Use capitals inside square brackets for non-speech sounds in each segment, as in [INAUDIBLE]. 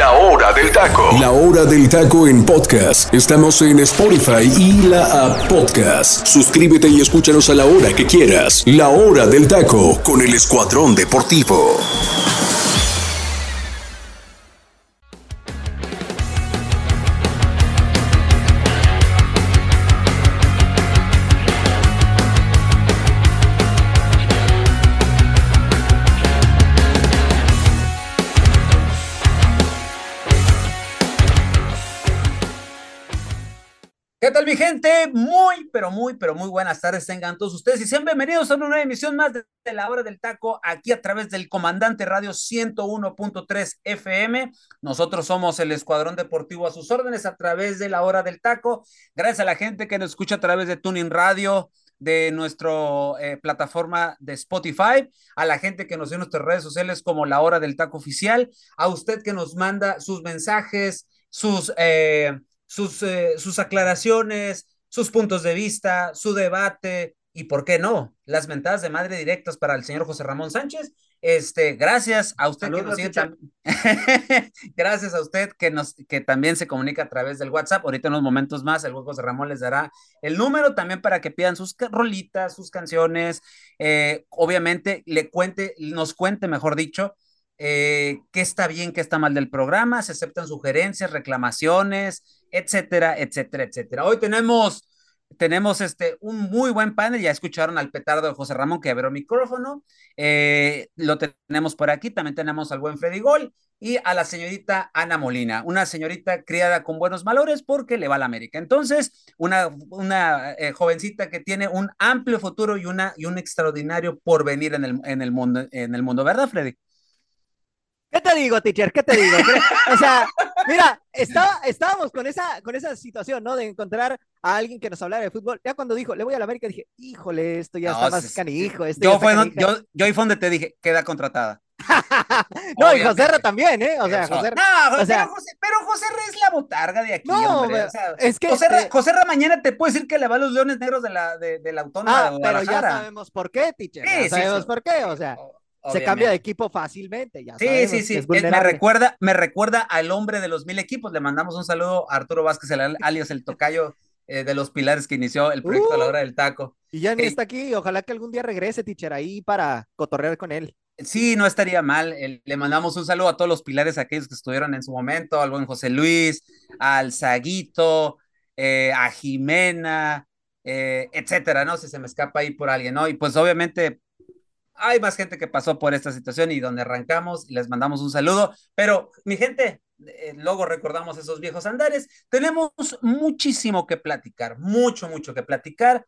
La hora del taco. La hora del taco en podcast. Estamos en Spotify y la app podcast. Suscríbete y escúchanos a la hora que quieras. La hora del taco con el Escuadrón Deportivo. Muy, pero muy, pero muy buenas tardes tengan todos ustedes y sean bienvenidos a una nueva emisión más de, la hora del taco aquí a través del Comandante Radio 101.3 FM. Nosotros somos el Escuadrón Deportivo a sus órdenes a través de la hora del taco. Gracias a la gente que nos escucha a través de Tuning Radio, de nuestra eh, plataforma de Spotify, a la gente que nos ve en nuestras redes sociales como la hora del taco oficial, a usted que nos manda sus mensajes, sus... Eh, sus, eh, sus aclaraciones, sus puntos de vista, su debate y, ¿por qué no? Las mentadas de madre directas para el señor José Ramón Sánchez. Este, gracias a usted que nos sigue [LAUGHS] gracias a usted que nos que también se comunica a través del WhatsApp. Ahorita en unos momentos más el José Ramón les dará el número también para que pidan sus rolitas, sus canciones. Eh, obviamente le cuente, nos cuente, mejor dicho, eh, qué está bien, qué está mal del programa, se aceptan sugerencias, reclamaciones, etcétera, etcétera, etcétera. Hoy tenemos, tenemos este, un muy buen panel, ya escucharon al petardo de José Ramón que abrió micrófono, eh, lo tenemos por aquí, también tenemos al buen Freddy Gol y a la señorita Ana Molina, una señorita criada con buenos valores porque le va a la América. Entonces, una, una eh, jovencita que tiene un amplio futuro y, una, y un extraordinario porvenir en el, en el, mundo, en el mundo, ¿verdad, Freddy? ¿Qué te digo, teacher? ¿Qué te digo? O sea, mira, estaba, estábamos con esa, con esa situación, ¿no? De encontrar a alguien que nos hablara de fútbol. Ya cuando dijo, le voy a la América, dije, híjole, esto ya está más canijo. Esto yo, fue, yo, yo ahí fue donde te dije, queda contratada. [LAUGHS] no, y José R también, ¿eh? O sea, José No, o sea, pero, José, pero José R es la botarga de aquí, no, hombre. O sea, es que José, R, José R mañana te puede decir que le va a los leones negros de la, de, de la autónoma ah, de Pero ya sabemos por qué, teacher. Sí, ya sabemos por qué, o sea se cambia de equipo fácilmente. Ya sí, sí, sí. me recuerda, me recuerda al hombre de los mil equipos. Le mandamos un saludo a Arturo Vázquez, el, alias el tocayo eh, de los pilares que inició el proyecto a la uh. hora del taco. Y ya ni está aquí. Ojalá que algún día regrese, teacher, ahí para cotorrear con él. Sí, no estaría mal. le mandamos un saludo a todos los pilares, aquellos que estuvieron en su momento, al buen José Luis, al Saguito, eh, a Jimena, eh, etcétera, ¿no? Si se me escapa ahí por alguien, ¿no? Y pues obviamente hay más gente que pasó por esta situación y donde arrancamos, les mandamos un saludo. Pero, mi gente, eh, luego recordamos esos viejos andares. Tenemos muchísimo que platicar, mucho, mucho que platicar.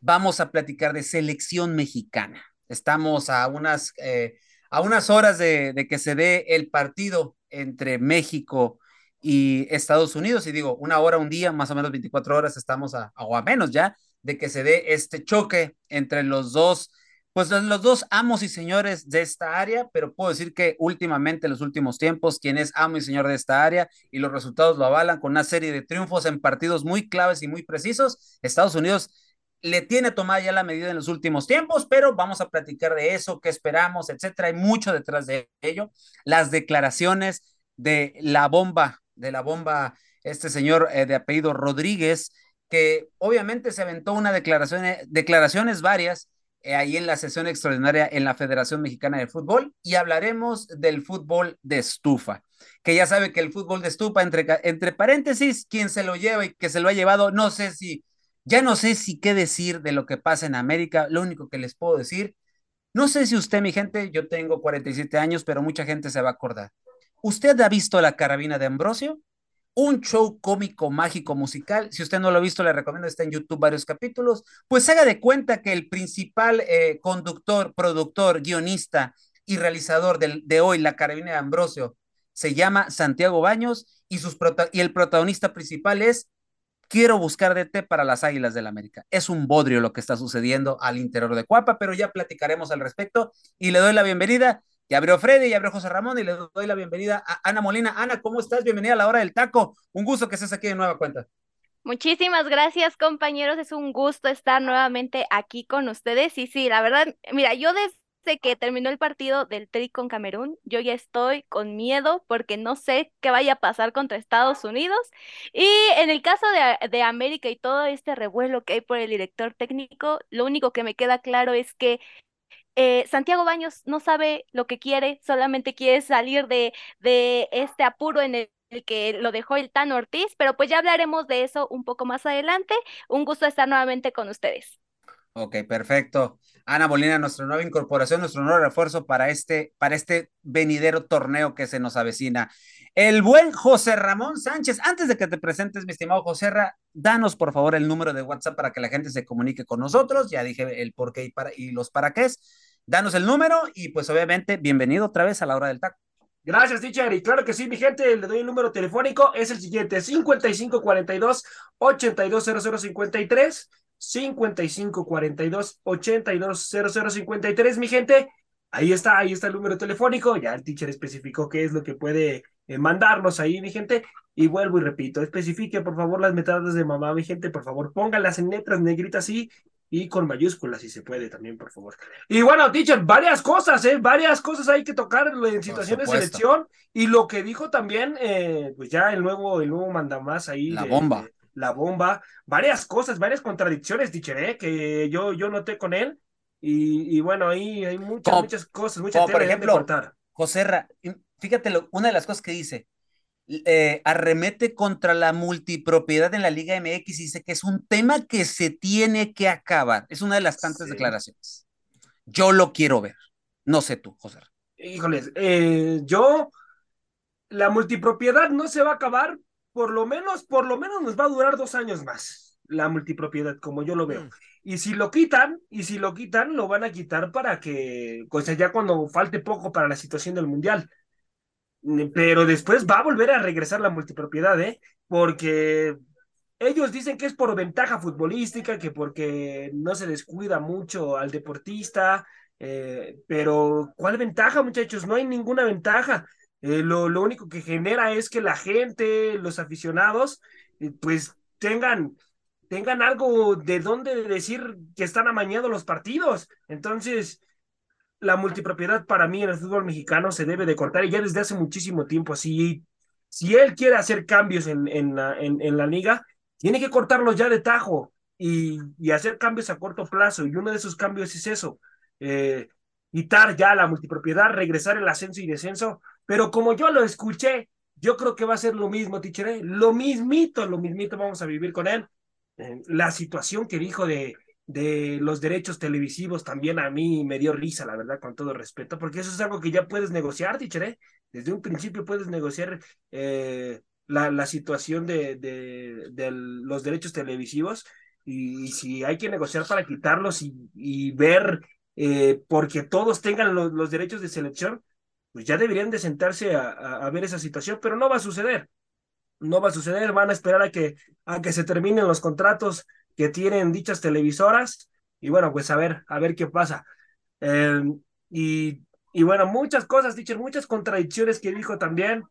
Vamos a platicar de selección mexicana. Estamos a unas, eh, a unas horas de, que se dé el partido entre México y Estados Unidos. Y digo, una hora, un día, más o menos 24 horas, estamos a, o a menos ya de que se dé este choque entre los dos pues los dos amos y señores de esta área, pero puedo decir que últimamente, en los últimos tiempos, quien es amo y señor de esta área y los resultados lo avalan con una serie de triunfos en partidos muy claves y muy precisos, Estados Unidos le tiene tomada ya la medida en los últimos tiempos, pero vamos a platicar de eso, qué esperamos, etcétera. Hay mucho detrás de ello. Las declaraciones de la bomba, de la bomba, este señor eh, de apellido Rodríguez, que obviamente se aventó una declaración, declaraciones varias ahí en la sesión extraordinaria en la Federación Mexicana de Fútbol y hablaremos del fútbol de estufa, que ya sabe que el fútbol de estufa, entre, entre paréntesis, quien se lo lleva y que se lo ha llevado, no sé si, ya no sé si qué decir de lo que pasa en América, lo único que les puedo decir, no sé si usted, mi gente, yo tengo 47 años, pero mucha gente se va a acordar. ¿Usted ha visto la carabina de Ambrosio? Un show cómico, mágico, musical. Si usted no lo ha visto, le recomiendo, está en YouTube varios capítulos. Pues haga de cuenta que el principal eh, conductor, productor, guionista y realizador de hoy, La Carabina de Ambrosio, se llama Santiago Baños y, sus y el protagonista principal es Quiero buscar DT para las Águilas del la América. Es un bodrio lo que está sucediendo al interior de Cuapa, pero ya platicaremos al respecto y le doy la bienvenida ya abrió Freddy, ya abrió José Ramón y le doy la bienvenida a Ana Molina. Ana, ¿cómo estás? Bienvenida a la hora del taco. Un gusto que estés aquí de nueva cuenta. Muchísimas gracias, compañeros. Es un gusto estar nuevamente aquí con ustedes. Y sí, la verdad, mira, yo desde que terminó el partido del Tri con Camerún, yo ya estoy con miedo porque no sé qué vaya a pasar contra Estados Unidos. Y en el caso de, de América y todo este revuelo que hay por el director técnico, lo único que me queda claro es que eh, Santiago Baños no sabe lo que quiere, solamente quiere salir de, de este apuro en el que lo dejó el Tan Ortiz, pero pues ya hablaremos de eso un poco más adelante. Un gusto estar nuevamente con ustedes. Ok, perfecto. Ana Bolina, nuestra nueva incorporación, nuestro nuevo refuerzo para este, para este venidero torneo que se nos avecina. El buen José Ramón Sánchez, antes de que te presentes, mi estimado José Ra, danos por favor el número de WhatsApp para que la gente se comunique con nosotros. Ya dije el por qué y, y los para qué. Danos el número y pues obviamente bienvenido otra vez a la hora del taco. Gracias, teacher. Y claro que sí, mi gente, le doy el número telefónico, es el siguiente, 5542-820053, 5542-820053, mi gente. Ahí está, ahí está el número telefónico, ya el teacher especificó qué es lo que puede eh, mandarnos ahí, mi gente. Y vuelvo y repito, especifique por favor las metadas de mamá, mi gente, por favor, pónganlas en letras negritas y y con mayúsculas si se puede también, por favor. Y bueno, teacher, varias cosas, ¿eh? Varias cosas hay que tocar en situación de selección y lo que dijo también, eh, pues ya el nuevo, el nuevo mandamás ahí. La bomba. la bomba, varias cosas, varias contradicciones, teacher, ¿eh? Que yo, yo noté con él y, y bueno, ahí hay muchas, muchas cosas, muchas por ejemplo, José, fíjate, lo, una de las cosas que dice, eh, arremete contra la multipropiedad en la Liga MX y dice que es un tema que se tiene que acabar. Es una de las tantas declaraciones. Yo lo quiero ver. No sé tú, José. Híjoles, eh, yo, la multipropiedad no se va a acabar, por lo menos, por lo menos nos va a durar dos años más, la multipropiedad, como yo lo veo. Mm. Y si lo quitan, y si lo quitan, lo van a quitar para que, o sea, ya cuando falte poco para la situación del mundial pero después va a volver a regresar la multipropiedad, ¿eh? Porque ellos dicen que es por ventaja futbolística, que porque no se descuida mucho al deportista, eh, pero ¿cuál ventaja, muchachos? No hay ninguna ventaja. Eh, lo, único que genera es que la gente, los aficionados, eh, pues tengan, tengan algo de dónde decir que están amañados los partidos. Entonces, la multipropiedad para mí en el fútbol mexicano se debe de cortar y ya desde hace muchísimo tiempo. Si, si él quiere hacer cambios en, en, la, en, la liga, tiene que cortarlos ya de tajo y, y, hacer cambios a corto plazo. Y uno de esos cambios es eso, eh, quitar ya la multipropiedad, regresar el ascenso y descenso. Pero como yo lo escuché, yo creo que va a ser lo mismo, Tichere, lo mismito, lo mismito vamos a vivir con él. Eh, la situación que dijo de de los derechos televisivos también a mí me dio risa, la verdad, con todo respeto, porque eso es algo que ya puedes negociar, teacher, ¿eh? Desde un principio puedes negociar eh, la, la, situación de, de, los derechos televisivos y, si hay que negociar para quitarlos y, y ver, eh, porque todos tengan los derechos de selección, pues ya deberían de sentarse a, a, ver esa situación, pero no va a suceder. No va a suceder, van a esperar a que, a que se terminen los contratos que tienen dichas televisoras y bueno, pues a ver, a ver qué pasa. Eh, y, y, bueno, muchas cosas, teacher, muchas contradicciones que dijo también.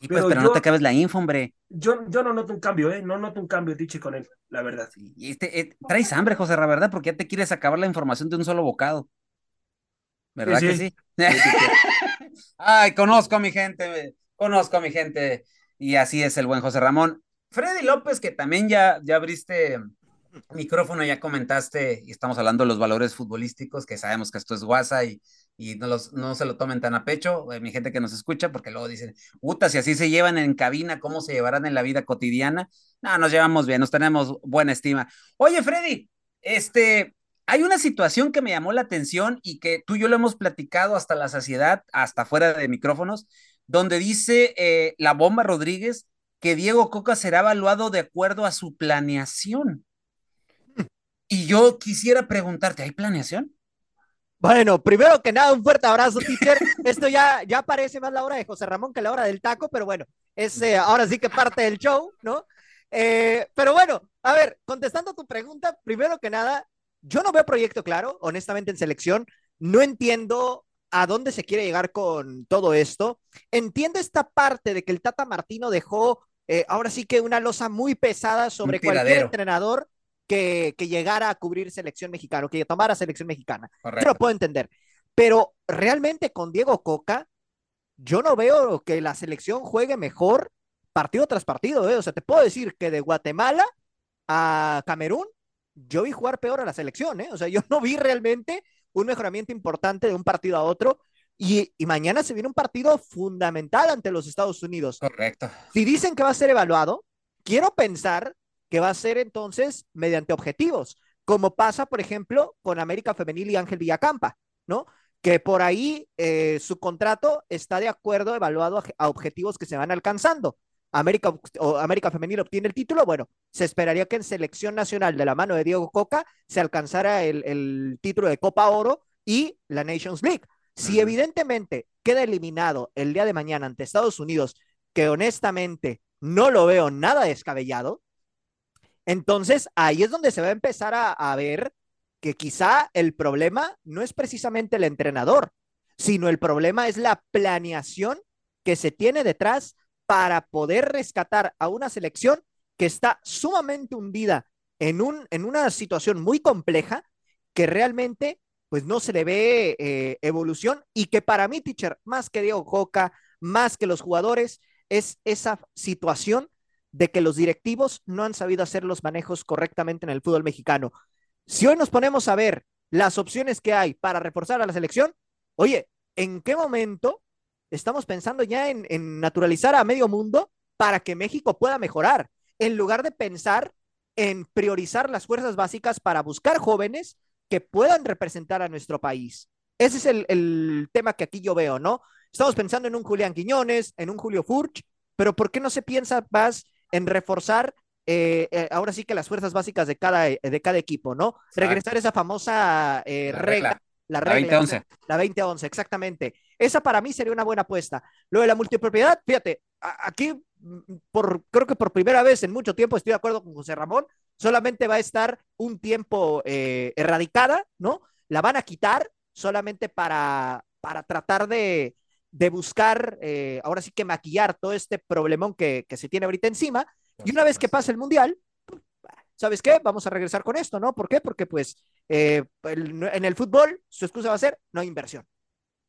Sí, pues, pero, no te acabes la info, hombre. Yo, yo no noto un cambio, ¿eh? No noto un cambio, teacher, con él, la verdad. Y este, eh, traes hambre, José, la verdad, porque ya te quieres acabar la información de un solo bocado. ¿Verdad que sí? [LAUGHS] Ay, conozco a mi gente, conozco a mi gente. Y así es el buen José Ramón. Freddy López, que también ya, ya abriste micrófono ya comentaste y estamos hablando de los valores futbolísticos, que sabemos que esto es guasa y, y no, los, no se lo tomen tan a pecho, eh, mi gente que nos escucha, porque luego dicen, puta, si así se llevan en cabina, ¿cómo se llevarán en la vida cotidiana? No, nos llevamos bien, nos tenemos buena estima. Oye, Freddy, este, hay una situación que me llamó la atención y que tú y yo lo hemos platicado hasta la saciedad, hasta fuera de micrófonos, donde dice eh, la bomba Rodríguez que Diego Coca será evaluado de acuerdo a su planeación. Y yo quisiera preguntarte, ¿hay planeación? Bueno, primero que nada, un fuerte abrazo, teacher. Esto ya, ya parece más la hora de José Ramón que la hora del taco, pero bueno, es eh, ahora sí que parte del show, ¿no? Eh, pero bueno, a ver, contestando a tu pregunta, primero que nada, yo no veo proyecto claro, honestamente, en selección. No entiendo a dónde se quiere llegar con todo esto. Entiendo esta parte de que el Tata Martino dejó eh, ahora sí que una losa muy pesada sobre cualquier entrenador que, llegara a cubrir selección mexicana o que tomara selección mexicana. Yo lo puedo entender. pero realmente con Diego Coca, yo no veo que la selección juegue mejor partido tras partido. ¿eh? O sea, te puedo decir que de Guatemala a Camerún, yo vi jugar peor a la selección. ¿eh? O sea, yo no vi realmente un mejoramiento importante de un partido a otro. Y, y, mañana se viene un partido fundamental ante los Estados Unidos. Correcto. Si dicen que va a ser evaluado, quiero pensar que va a ser entonces mediante objetivos, como pasa, por ejemplo, con América Femenil y Ángel Villacampa, ¿no? Que por ahí eh, su contrato está de acuerdo, evaluado a, a, objetivos que se van alcanzando. América, o América Femenil obtiene el título, bueno, se esperaría que en selección nacional de la mano de Diego Coca se alcanzara el, el título de Copa Oro y la Nations League. Si evidentemente queda eliminado el día de mañana ante Estados Unidos, que honestamente no lo veo nada descabellado, entonces ahí es donde se va a empezar a, ver que quizá el problema no es precisamente el entrenador, sino el problema es la planeación que se tiene detrás para poder rescatar a una selección que está sumamente hundida en, un, en una situación muy compleja que realmente pues no se le ve eh, evolución y que para mí, teacher, más que Diego Coca, más que los jugadores, es esa situación de que los directivos no han sabido hacer los manejos correctamente en el fútbol mexicano. Si hoy nos ponemos a ver las opciones que hay para reforzar a la selección, oye, ¿en qué momento estamos pensando ya en, naturalizar a medio mundo para que México pueda mejorar? En lugar de pensar en priorizar las fuerzas básicas para buscar jóvenes que puedan representar a nuestro país. Ese es el, el, tema que aquí yo veo, ¿no? Estamos pensando en un Julián Quiñones, en un Julio Furch, pero ¿por qué no se piensa más en reforzar eh, eh, ahora sí que las fuerzas básicas de cada, de cada equipo, ¿no? Exacto. Regresar esa famosa eh, la regla, regla, la regla. La 2011. La 2011, exactamente. Esa para mí sería una buena apuesta. Lo de la multipropiedad, fíjate, aquí por, creo que por primera vez en mucho tiempo estoy de acuerdo con José Ramón, solamente va a estar un tiempo eh, erradicada, ¿no? La van a quitar solamente para, para tratar de, de buscar, eh, ahora sí que maquillar todo este problemón que, que se tiene ahorita encima. Y una vez que pase el Mundial, ¿sabes qué? Vamos a regresar con esto, ¿no? ¿Por qué? Porque pues eh, el, en el fútbol su excusa va a ser no hay inversión.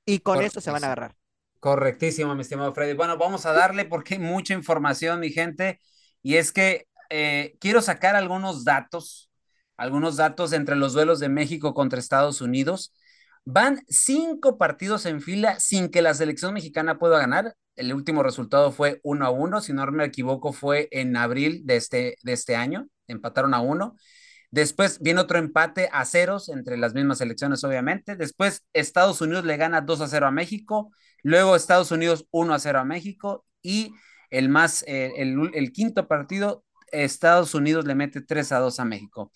Y con esto se van a agarrar. Correctísimo, mi estimado Freddy. Bueno, vamos a darle [LAUGHS] porque hay mucha información, mi gente. Y es que eh, quiero sacar algunos datos, algunos datos entre los duelos de México contra Estados Unidos. Van cinco partidos en fila sin que la selección mexicana pueda ganar. El último resultado fue uno a uno, si no me equivoco, fue en abril de este, de este año. Empataron a uno. Después viene otro empate a ceros entre las mismas selecciones, obviamente. Después Estados Unidos le gana 2 a 0 a México. Luego Estados Unidos 1 a 0 a México. Y el, más, eh, el, el quinto partido, Estados Unidos le mete 3 a 2 a México.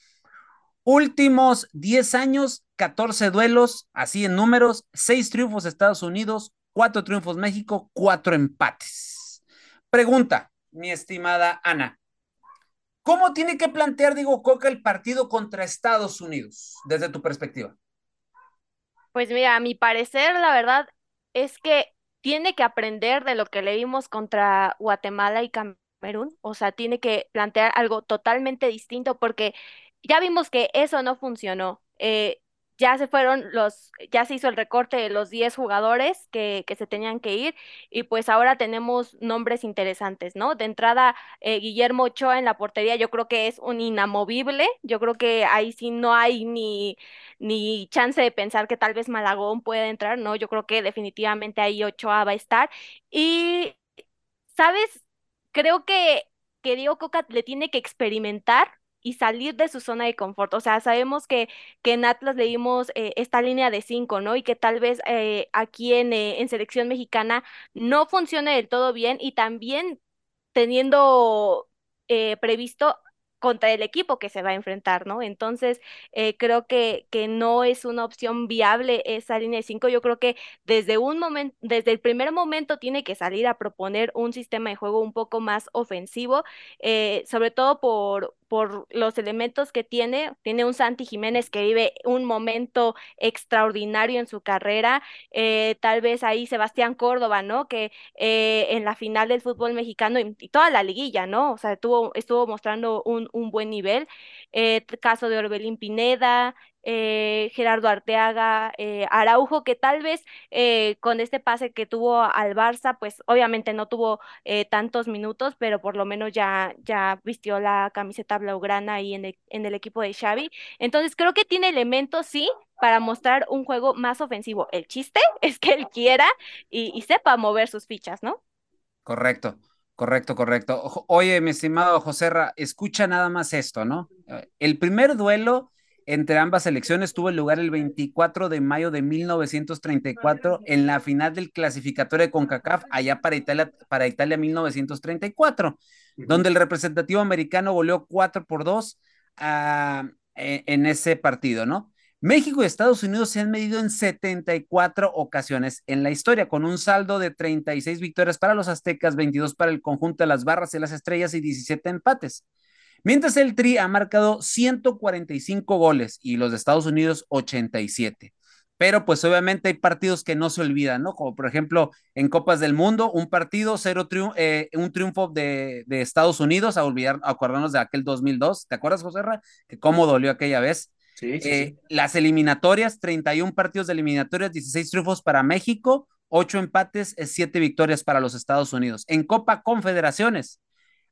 Últimos 10 años, 14 duelos, así en números, 6 triunfos Estados Unidos, 4 triunfos México, 4 empates. Pregunta, mi estimada Ana. ¿Cómo tiene que plantear Diego Coca el partido contra Estados Unidos, desde tu perspectiva? Pues mira, a mi parecer, la verdad es que tiene que aprender de lo que le vimos contra Guatemala y Camerún. O sea, tiene que plantear algo totalmente distinto porque ya vimos que eso no funcionó. Eh, ya se fueron los, ya se hizo el recorte de los 10 jugadores que, que se tenían que ir y pues ahora tenemos nombres interesantes, ¿no? De entrada, eh, Guillermo Ochoa en la portería yo creo que es un inamovible, yo creo que ahí sí no hay ni, ni chance de pensar que tal vez Malagón pueda entrar, ¿no? Yo creo que definitivamente ahí Ochoa va a estar y, ¿sabes? Creo que, que Diego Coca le tiene que experimentar y salir de su zona de confort. O sea, sabemos que, que en Atlas leímos eh, esta línea de cinco, ¿no? Y que tal vez eh, aquí en, eh, en selección mexicana no funcione del todo bien y también teniendo previsto contra el equipo que se va a enfrentar, ¿no? Entonces, creo que, que no es una opción viable esa línea de cinco. Yo creo que desde un momento, desde el primer momento tiene que salir a proponer un sistema de juego un poco más ofensivo, sobre todo por, por los elementos que tiene. Tiene un Santi Jiménez que vive un momento extraordinario en su carrera. Eh, tal vez ahí Sebastián Córdoba, ¿no? Que eh, en la final del fútbol mexicano y, toda la liguilla, ¿no? O sea, estuvo, estuvo mostrando un, un buen nivel. Eh, caso de Orbelín Pineda, eh, Gerardo Arteaga, eh, Araujo, que tal vez eh, con este pase que tuvo al Barça, pues obviamente no tuvo tantos minutos, pero por lo menos ya, ya vistió la camiseta blaugrana ahí en el, equipo de Xavi. Entonces creo que tiene elementos, sí, para mostrar un juego más ofensivo. El chiste [LAUGHS] es que él quiera y, y sepa mover sus fichas, ¿no? Correcto. Correcto, correcto. Oye, mi estimado José escucha nada más esto, ¿no? El primer duelo entre ambas selecciones tuvo lugar el 24 de mayo de 1934 en la final del clasificatorio de CONCACAF allá para Italia, para Italia 1934, donde el representativo americano goleó 4 por 2 ah, e, en ese partido, ¿no? México y Estados Unidos se han medido en 74 ocasiones en la historia, con un saldo de 36 victorias para los aztecas, 22 para el conjunto de las barras y las estrellas y 17 empates. Mientras el Tri ha marcado 145 goles y los de Estados Unidos 87. Pero pues obviamente hay partidos que no se olvidan, ¿no? Como por ejemplo en Copas del Mundo, un partido, cero eh, un triunfo de, Estados Unidos, a olvidar, acordarnos de aquel 2002. ¿Te acuerdas, José Ra? Que cómo dolió aquella vez. Sí, sí, eh, Las eliminatorias, 31 partidos de eliminatorias, 16 triunfos para México, 8 empates, 7 victorias para los Estados Unidos. En Copa Confederaciones,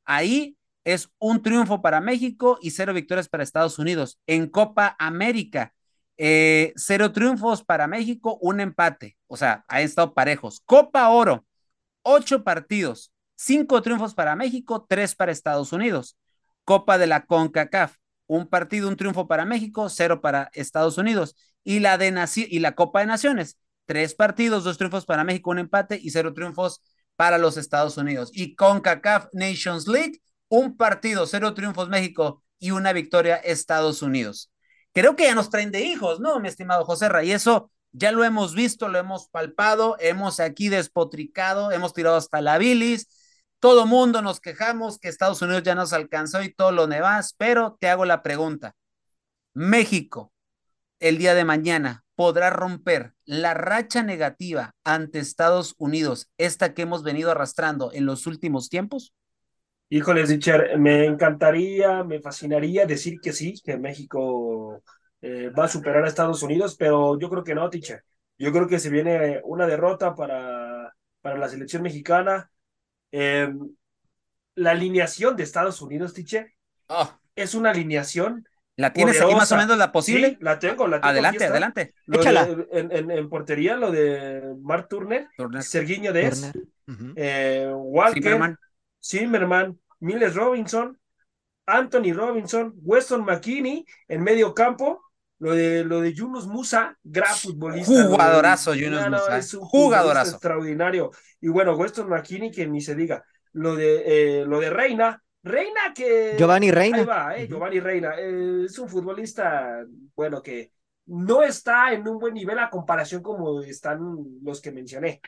ahí es un triunfo para México y cero victorias para Estados Unidos. En Copa América, eh, cero triunfos para México, un empate. O sea, han estado parejos. Copa Oro, ocho partidos, cinco triunfos para México, tres para Estados Unidos. Copa de la CONCACAF, un partido, un triunfo para México, cero para Estados Unidos. Y la, de y la Copa de Naciones, tres partidos, dos triunfos para México, un empate y cero triunfos para los Estados Unidos. Y CONCACAF Nations League, un partido, cero triunfos México y una victoria Estados Unidos. Creo que ya nos traen de hijos, ¿no, mi estimado José Ray? Eso ya lo hemos visto, lo hemos palpado, hemos aquí despotricado, hemos tirado hasta la bilis. Todo mundo nos quejamos que Estados Unidos ya nos alcanzó y todo lo nevas, pero te hago la pregunta. México, el día de mañana, podrá romper la racha negativa ante Estados Unidos, esta que hemos venido arrastrando en los últimos tiempos? Híjoles, Richard, me encantaría, me fascinaría decir que sí, que México eh, va a superar a Estados Unidos, pero yo creo que no, teacher. Yo creo que se viene una derrota para, para la selección mexicana. Em, la alineación de Estados Unidos, teacher, ah. es una alineación. ¿La tienes aquí más o menos la posible? Sí, la tengo, la tengo. Adelante, adelante. Échala. en, portería, lo de Mark Turner, Turner. Serguiño Dez, eh, Walker. Zimmerman, Miles Robinson, Anthony Robinson, Weston McKinney en medio campo. Lo de, lo de Yunus Musa, gran futbolista. Jugadorazo, Yunus Musa. Es un Jugadorazo. Extraordinario. Y bueno, Weston McKinney, que ni se diga. Lo de, eh, lo de Reina, Reina que. Giovanni Reina. Ahí va, eh, Giovanni Reina. Eh, es un futbolista, bueno, que no está en un buen nivel a comparación como están los que mencioné.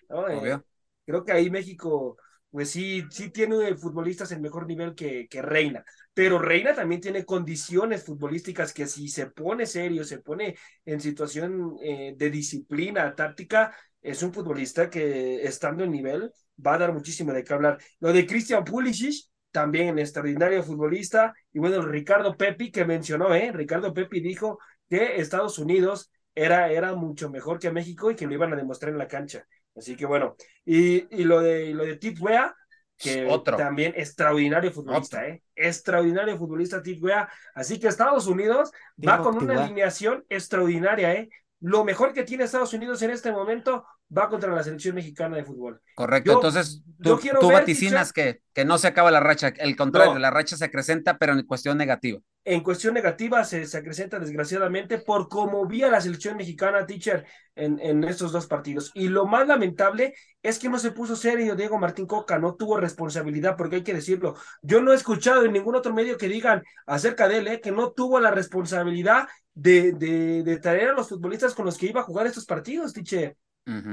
creo que ahí México pues sí, sí tiene futbolistas en mejor nivel que, Reina, pero Reina también tiene condiciones futbolísticas que si se pone serio, se pone en situación eh, de disciplina táctica, es un futbolista que estando en nivel va a dar muchísimo de qué hablar. Lo de Christian Pulisic, también extraordinario futbolista, y bueno, Ricardo Pepi que mencionó, ¿eh? Ricardo Pepi dijo que Estados Unidos era, era mucho mejor que México y que lo iban a demostrar en la cancha. Así que bueno, y, y lo de lo de Tip Wea, que Otro. también extraordinario futbolista, ¿eh? Extraordinario futbolista Tip Wea. Así que Estados Unidos va con una alineación extraordinaria, ¿eh? Lo mejor que tiene Estados Unidos en este momento va contra la selección mexicana de fútbol. Correcto, entonces tú, tú vaticinas que, que no se acaba la racha, el contrario, la racha se acrecenta, pero en cuestión negativa. En cuestión negativa se, se acrecenta desgraciadamente por cómo vía la selección mexicana, teacher, en, en estos dos partidos. Y lo más lamentable es que no se puso serio Diego Martín Coca, no tuvo responsabilidad, porque hay que decirlo. Yo no he escuchado en ningún otro medio que digan acerca de él, ¿eh? que no tuvo la responsabilidad de, de, de traer a los futbolistas con los que iba a jugar estos partidos, teacher.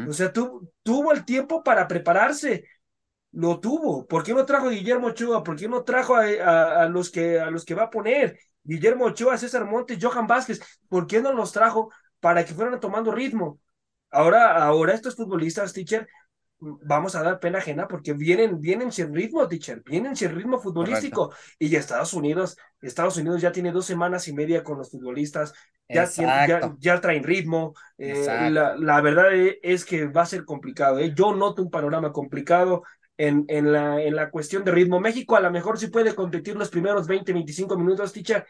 O sea, tuvo el tiempo para prepararse. Lo tuvo. ¿Por qué no trajo a Guillermo Ochoa? ¿Por qué no trajo a, los, que, a los que va a poner? Guillermo Ochoa, César Montes, Johan Vázquez. ¿Por qué no los trajo para que fueran tomando ritmo? Ahora, ahora estos futbolistas, teacher, vamos a dar pena ajena porque vienen, vienen sin ritmo, teacher, vienen sin ritmo futbolístico. Y ya Estados Unidos, Estados Unidos ya tiene dos semanas y media con los futbolistas, ya, ya, ya, traen ritmo. Eh, la, la, verdad es que va a ser complicado. ¿eh? Yo noto un panorama complicado. En, en, la, en la cuestión de ritmo, México a lo mejor sí puede competir los primeros 20, 25 minutos, teacher,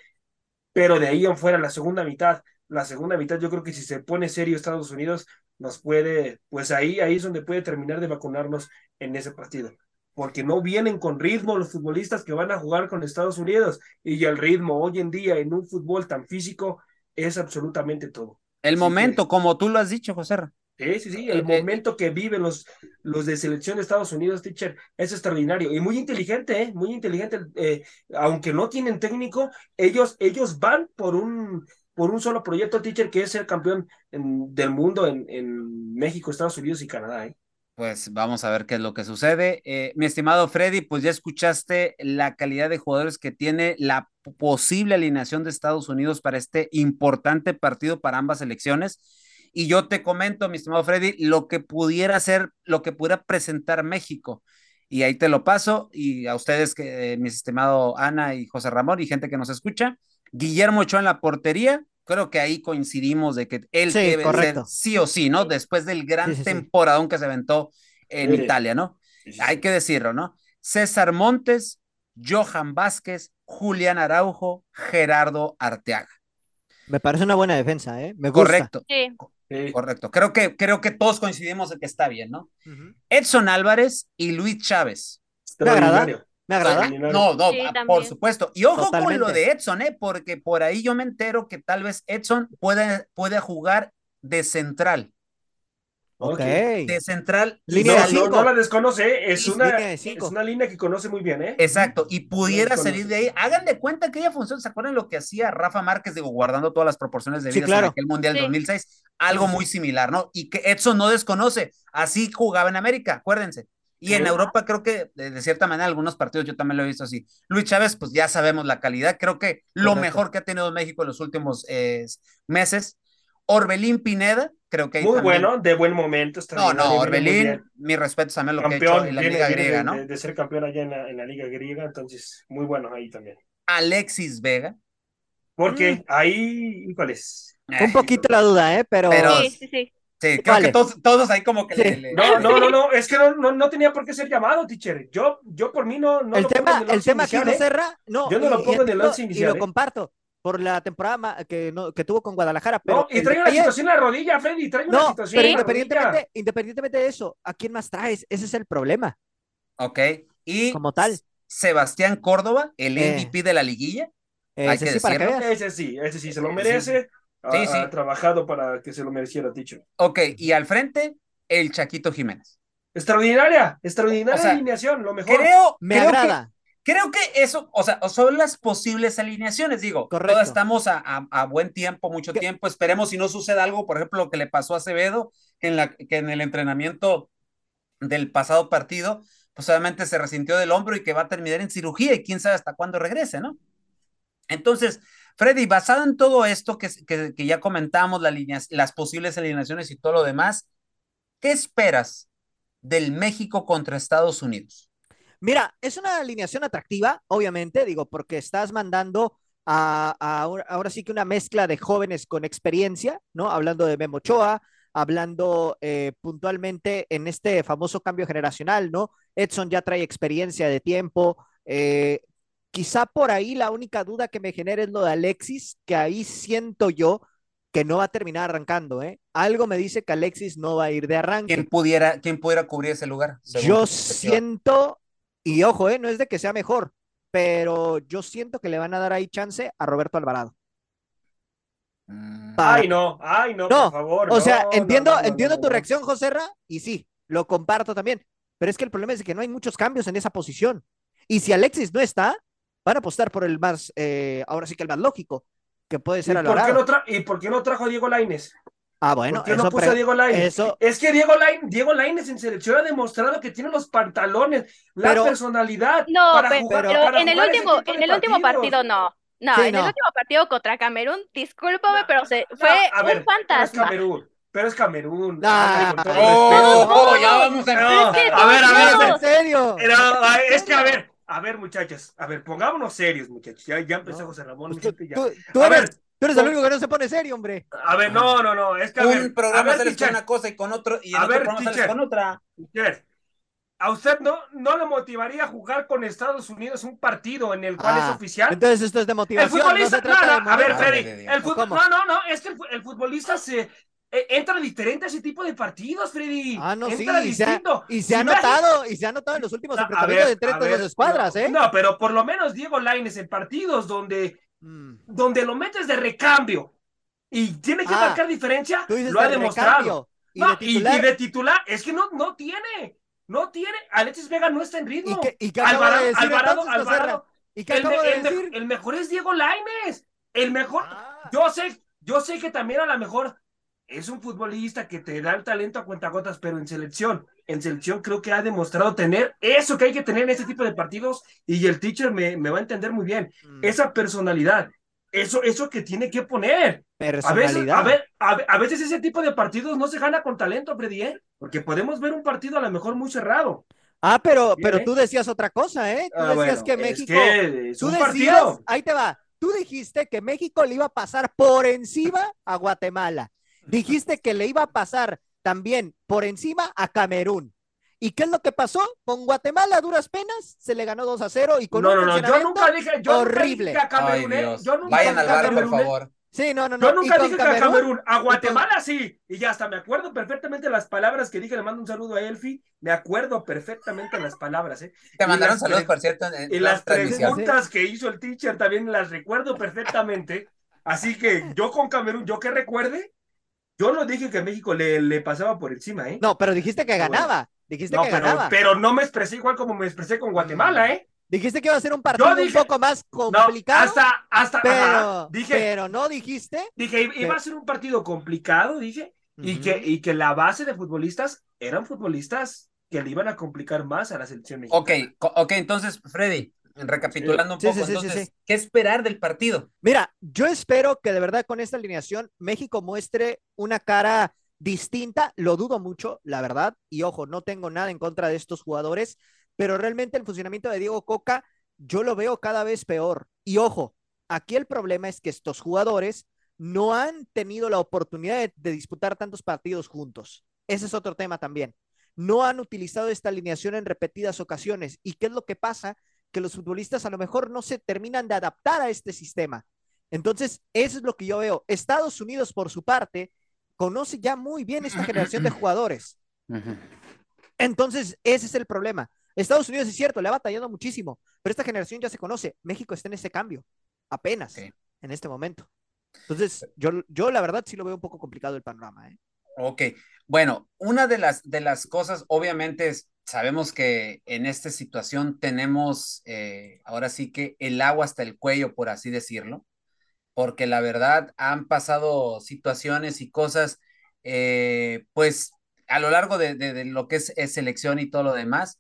pero de ahí en fuera, la segunda mitad, la segunda mitad, yo creo que si se pone serio Estados Unidos, nos puede, pues ahí, ahí es donde puede terminar de vacunarnos en ese partido. Porque no vienen con ritmo los futbolistas que van a jugar con Estados Unidos. Y el ritmo hoy en día en un fútbol tan físico es absolutamente todo. El momento, como tú lo has dicho, José. Sí, sí, sí, el eh, momento que viven los, los de selección de Estados Unidos, teacher, es extraordinario y muy inteligente, ¿eh? muy inteligente. Eh, aunque no tienen técnico, ellos, ellos van por un, por un solo proyecto, teacher, que es ser campeón del mundo en, en, México, Estados Unidos y Canadá. ¿eh? Pues vamos a ver qué es lo que sucede. Eh, mi estimado Freddy, pues ya escuchaste la calidad de jugadores que tiene la posible alineación de Estados Unidos para este importante partido para ambas elecciones. Y yo te comento, mi estimado Freddy, lo que pudiera ser, lo que pudiera presentar México. Y ahí te lo paso. Y a ustedes, que, eh, mi estimado Ana y José Ramón y gente que nos escucha, Guillermo Ochoa en la portería, creo que ahí coincidimos de que él debe ser sí o sí, ¿no? Después del gran temporadón que se aventó en Italia, ¿no? Hay que decirlo, ¿no? César Montes, Johan Vázquez, Julián Araujo, Gerardo Arteaga. Me parece una buena defensa, ¿eh? Me gusta. Correcto. Sí. Correcto. Creo que, creo que todos coincidimos en que está bien, ¿no? Edson Álvarez y Luis Chávez. Me agrada. Me agrada. No, no, por supuesto. Y ojo con lo de Edson, ¿eh? porque por ahí yo me entero que tal vez Edson puede, puede jugar de central. Ok. De central. Línea no, no, la desconoce, es una, es una línea que conoce muy bien, ¿eh? Exacto, y pudiera salir de ahí. Hagan de cuenta que ella funciona, ¿se acuerdan lo que hacía Rafa Márquez, digo, guardando todas las proporciones de vida en aquel Mundial 2006? Algo muy similar, ¿no? Y que Edson no desconoce, así jugaba en América, acuérdense. Y en Europa creo que de, cierta manera algunos partidos yo también lo he visto así. Luis Chávez, pues ya sabemos la calidad, creo que lo mejor que ha tenido México en los últimos eh, meses. Orbelín Pineda, creo que... Muy bueno, de buen momento. No, no, Orbelín, mi respeto también lo que ha hecho en la Liga Griega, ¿no? De, ser campeón allá en la, en la, Liga Griega, entonces muy bueno ahí también. Alexis Vega. Porque mm. ahí, ¿cuál es? Un poquito la duda, ¿eh? Pero... Sí, sí, sí. Sí, creo que todos, todos ahí como que No, no, no, no, es que no, no, no, tenía por qué ser llamado, teacher. Yo, yo por mí no, no el tema, el, tema que no ¿eh? cerra, no. Yo no lo pongo en el once inicial. Y lo ¿eh? comparto por la temporada que, no, que tuvo con Guadalajara. Pero no, y trae una situación en la rodilla, Freddy, trae una situación pero independientemente, independientemente de eso, ¿a quién más traes? Ese es el problema. Ok, y como tal. Sebastián Córdoba, el MVP eh. de la liguilla. Hay que sí, ese sí, ese sí se lo merece sí, sí. ha trabajado para que se lo mereciera, dicho. Ok, y al frente, el Chaquito Jiménez. Extraordinaria, extraordinaria alineación, lo mejor. Creo, me agrada. Creo que eso, o sea, son las posibles alineaciones, digo. Correcto. Estamos a, a, buen tiempo, mucho tiempo. Esperemos si no sucede algo, por ejemplo, lo que le pasó a Acevedo, que en, la, que en el entrenamiento del pasado partido, pues obviamente se resintió del hombro y que va a terminar en cirugía y quién sabe hasta cuándo regrese, ¿no? Entonces, Freddy, basado en todo esto que, que, ya comentamos, las posibles alineaciones y todo lo demás, ¿qué esperas del México contra Estados Unidos? Mira, es una alineación atractiva, obviamente, digo, porque estás mandando a, ahora sí que una mezcla de jóvenes con experiencia, ¿no? Hablando de Memo Ochoa, hablando eh, puntualmente en este famoso cambio generacional, ¿no? Edson ya trae experiencia de tiempo, eh, Quizá por ahí la única duda que me genera es lo de Alexis, que ahí siento yo que no va a terminar arrancando, ¿eh? Algo me dice que Alexis no va a ir de arranque. ¿Quién pudiera, quién pudiera cubrir ese lugar? Yo siento, y ojo, ¿eh? No es de que sea mejor, pero yo siento que le van a dar ahí chance a Roberto Alvarado. Mm. Ay, no, ay, no, por favor. O sea, entiendo, entiendo tu reacción, José Ra, y sí, lo comparto también. Pero es que el problema es que no hay muchos cambios en esa posición. Y si Alexis no está, van a apostar por el más, eh, ahora sí que el más lógico, que puede ser ¿Y por, qué no ¿Y por qué no trajo a Diego Laines? Ah, bueno. ¿Por qué no puso a Diego Laines? Es que Diego Laines, Diego Laines en selección ha demostrado que tiene los pantalones, la personalidad. No, para jugar, pero en, el último, en el último partido no. No, en el último partido contra Camerún, discúlpame, pero se, fue un fantasma. Camerún. pero es Camerún. Ah, Oh, oh, ya vamos a No, a ver, a ver, a ver. ¿En serio? Pero, a- es que a ver, a ver, muchachos, a ver, pongámonos serios, muchachos. Ya, ya empezó No. José Ramón. Pues tú, gente, ya. tú- tú A eres, ver, tú eres el único que no se pone serio, hombre. a ver, no, no, no, es que a ver, Un programa a ver, sales con una cosa y con otro, y en A otro ver, programa sales teacher. con otra. teacher, ¿a usted no, no le motivaría jugar con Estados Unidos un partido en el cual Ah, es oficial? Entonces esto es de El motivación, futbolista, no se trata no, de no, a ver, Freddy, el no, no, no, es que el, fu- el futbolista se eh, entra diferente a ese tipo de partidos, Freddy. Ah, no, sí, entra y se, ha, distinto. y se Si ha notado, y se ha notado en los últimos No, a enfrentamientos entre a estas dos escuadras, no, ¿eh? No, pero por lo menos Diego Lainez en partidos donde, Mm. donde lo metes de recambio y tiene que Ah, marcar diferencia, lo ha de demostrado. y No, de y- titular. y de titular, es que no, no tiene, no tiene. Alexis Vega no está en ritmo. ¿Y qué, y Alvarado, de decir Alvarado, entonces, Becerra? Alvarado, ¿Y qué el, acabo me- de el me- decir? el mejor es Diego Lainez. El mejor, Ah, yo sé, yo sé que también a lo mejor es un futbolista que te da el talento a cuentagotas, pero en selección, en selección creo que ha demostrado tener eso que hay que tener en este tipo de partidos y el teacher me, me va a entender muy bien, mm, esa personalidad, eso, eso que tiene que poner. A veces, a, ver, a, ve- a veces ese tipo de partidos no se gana con talento, Freddy, ¿eh? porque podemos ver un partido a lo mejor muy cerrado. Ah, pero, pero ¿eh? tú decías otra cosa, ¿eh? Tú Ah, decías bueno, que es México. que es Tú un decías, partido. ahí te va. Tú dijiste que México le iba a pasar por encima a Guatemala. [LAUGHS] Dijiste que le iba a pasar también por encima a Camerún. ¿Y qué es lo que pasó? Con Guatemala a duras penas se le ganó 2 a 0 y con No, un no, no, yo nunca dije, yo horrible. nunca dije a Ay, Camerún, ¿eh? Dios. Yo nunca Vayan al bar, por ¿eh? favor. Sí, no, no, no. Yo nunca dije que a Camerún, a con- Guatemala sí. Y ya hasta me acuerdo perfectamente las palabras que dije. Le mando un saludo a Elfi. Me acuerdo perfectamente las palabras, ¿eh? Te Y mandaron las saludos, pre- por cierto, en, Y la las preguntas que hizo el teacher también las recuerdo perfectamente. Así que yo con Camerún, yo que recuerde, yo no dije que México le, le pasaba por encima, ¿eh? No, pero dijiste que ganaba. Dijiste No, que pero, ganaba. pero no me expresé igual como me expresé con Guatemala, ¿eh? Dijiste que iba a ser un partido dije- un poco más No, complicado. hasta, hasta, pero, ajá, dije, pero no dijiste. dije, iba a ser un partido complicado, dije, y, que, y que la base de futbolistas eran futbolistas que le iban a complicar más a la selección mexicana. Ok, ok, entonces, Freddy, recapitulando un poco, sí, sí, sí, entonces. ¿qué esperar del partido? Mira, yo espero que de verdad con esta alineación México muestre una cara distinta, lo dudo mucho, la verdad, y ojo, no tengo nada en contra de estos jugadores, pero realmente el funcionamiento de Diego Coca yo lo veo cada vez peor. Y ojo, aquí el problema es que estos jugadores no han tenido la oportunidad de, de disputar tantos partidos juntos. Ese es otro tema también. No han utilizado esta alineación en repetidas ocasiones. ¿Y qué es lo que pasa? Que los futbolistas a lo mejor no se terminan de adaptar a este sistema. Entonces, eso es lo que yo veo. Estados Unidos, por su parte, conoce ya muy bien esta generación de [CLEARS THROAT] jugadores. Entonces, ese es el problema. Estados Unidos es cierto, le ha batallado muchísimo, pero esta generación ya se conoce. México está en ese cambio, apenas, en este momento. Entonces, yo, yo la verdad sí lo veo un poco complicado el panorama. ¿eh? Ok, bueno, una de las, de las cosas, obviamente, es, sabemos que en esta situación tenemos eh, ahora sí que el agua hasta el cuello, por así decirlo, porque la verdad han pasado situaciones y cosas, eh, pues, a lo largo de, lo que es, selección y todo lo demás,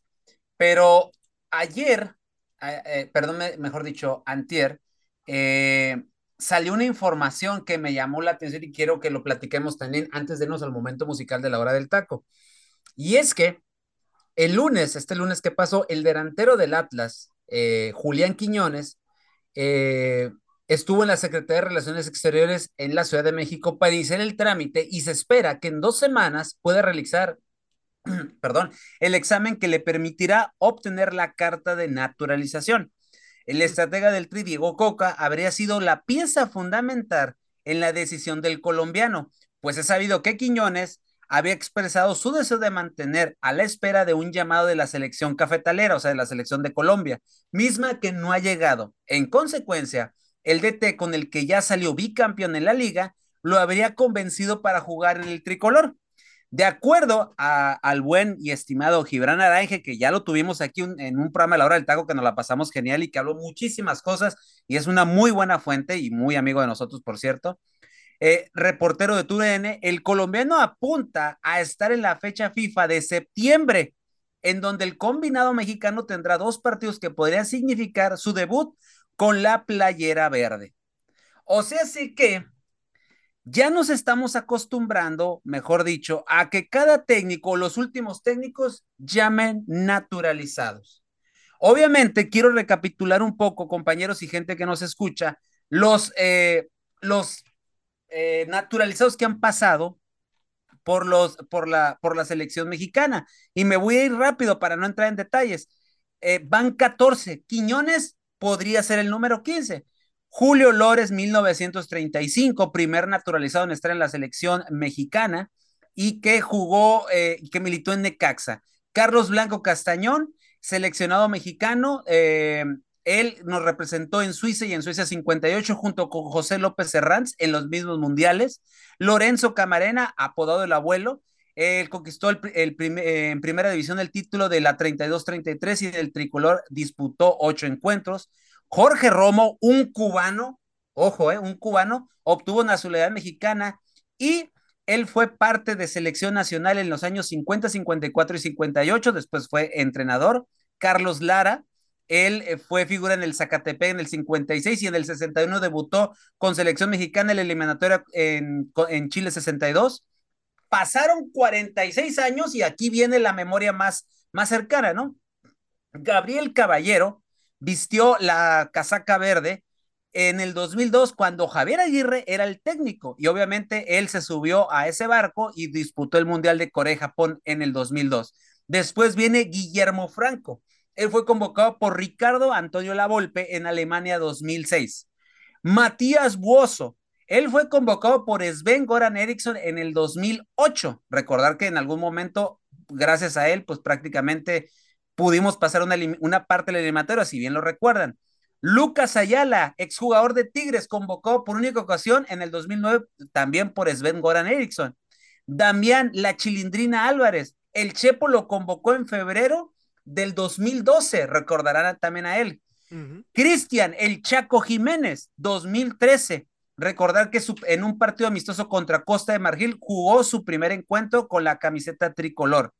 pero ayer, eh, perdón, me- mejor dicho, antier, salió una información que me llamó la atención y quiero que lo platiquemos también antes de irnos al momento musical de la hora del taco. Y es que el lunes, este lunes que pasó, el delantero del Atlas, eh, Julián Quiñones, eh, estuvo en la Secretaría de Relaciones Exteriores en la Ciudad de México para iniciar el trámite y se espera que en dos semanas pueda realizar, [CLEARS THROAT] perdón, el examen que le permitirá obtener la carta de naturalización. El estratega del Tri, Diego Coca, habría sido la pieza fundamental en la decisión del colombiano, pues es sabido que Quiñones había expresado su deseo de mantener a la espera de un llamado de la selección cafetalera, o sea, de la selección de Colombia, misma que no ha llegado. En consecuencia, el DT con el que ya salió bicampeón en la liga, lo habría convencido para jugar en el tricolor. De acuerdo al buen y estimado Gibran Aranje, que ya lo tuvimos aquí en un programa de la hora del taco que nos la pasamos genial y que habló muchísimas cosas y es una muy buena fuente y muy amigo de nosotros, por cierto. Eh, reportero de TUDN, el colombiano apunta a estar en la fecha FIFA de septiembre, en donde el combinado mexicano tendrá dos partidos que podrían significar su debut con la playera verde. O sea, sí que ya nos estamos acostumbrando, mejor dicho, a que cada técnico, los últimos técnicos, llamen naturalizados. Obviamente, quiero recapitular un poco, compañeros y gente que nos escucha, los, eh, los eh, naturalizados que han pasado por, los, por, la, por la selección mexicana. Y me voy a ir rápido para no entrar en detalles. Eh, van 14. Quiñones podría ser el número 15. Julio Lores, 1935, primer naturalizado en estar en la selección mexicana y que jugó, eh, que militó en Necaxa. Carlos Blanco Castañón, seleccionado mexicano, él nos representó en Suiza y en Suiza 58 junto con José López Herranz en los mismos mundiales. Lorenzo Camarena, apodado el abuelo, él conquistó el, en primera división el título de la 32-33 y del tricolor disputó ocho encuentros. Jorge Romo, un cubano, ojo, eh, un cubano, obtuvo nacionalidad mexicana y él fue parte de selección nacional en los años 50, 54 y 58, después fue entrenador. Carlos Lara, él eh, fue figura en el Zacatepec en el 56 y en el 61 debutó con selección mexicana en la eliminatoria en, en Chile 62. Pasaron 46 años y aquí viene la memoria más, más cercana, ¿no? Gabriel Caballero vistió la casaca verde en el 2002 cuando Javier Aguirre era el técnico y obviamente él se subió a ese barco y disputó el Mundial de Corea-Japón en el 2002. Después viene Guillermo Franco. Él fue convocado por Ricardo Antonio Lavolpe en Alemania 2006. Matías Buoso. Él fue convocado por Sven Goran Eriksson en el 2008. Recordar que en algún momento, gracias a él, pues prácticamente pudimos pasar una, una parte del eliminatorio, si bien lo recuerdan. Lucas Ayala, exjugador de Tigres, convocado por única ocasión en el 2009 también por Sven Goran Eriksson. Damián La Chilindrina Álvarez, el Chepo lo convocó en febrero del 2012, recordarán también a él. Cristian El Chaco Jiménez, 2013. Recordar que en un partido amistoso contra Costa de Marfil jugó su primer encuentro con la camiseta tricolor.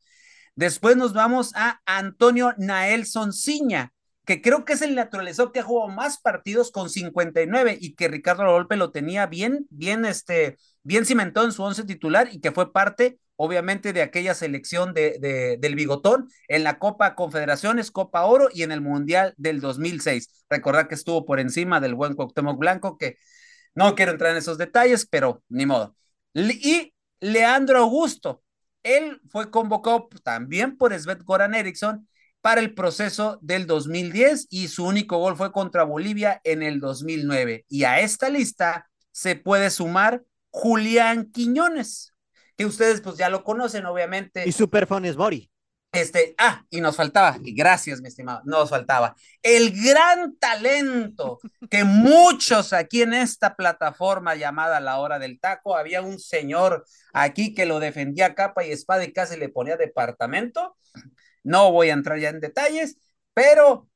Después nos vamos a Antonio Naelson Ciña, que creo que es el naturalizado que ha jugado más partidos con 59 y que Ricardo Golpe lo tenía bien, bien, este, bien cimentado en su once titular y que fue parte, obviamente, de aquella selección de, del Bigotón en la Copa Confederaciones, Copa Oro y en el Mundial del 2006. Recordar que estuvo por encima del buen Cuauhtémoc Blanco, que no quiero entrar en esos detalles, pero ni modo. Y Leandro Augusto, él fue convocado también por Svet Goran Eriksson para el proceso del 2010 y su único gol fue contra Bolivia en el 2009. Y a esta lista se puede sumar Julián Quiñones, que ustedes pues ya lo conocen obviamente. Y Superfones Mori. Este, ah, y nos faltaba, y gracias, mi estimado, nos faltaba el gran talento que muchos aquí en esta plataforma llamada La Hora del Taco, había un señor aquí que lo defendía capa y espada y casi le ponía departamento. No voy a entrar ya en detalles, pero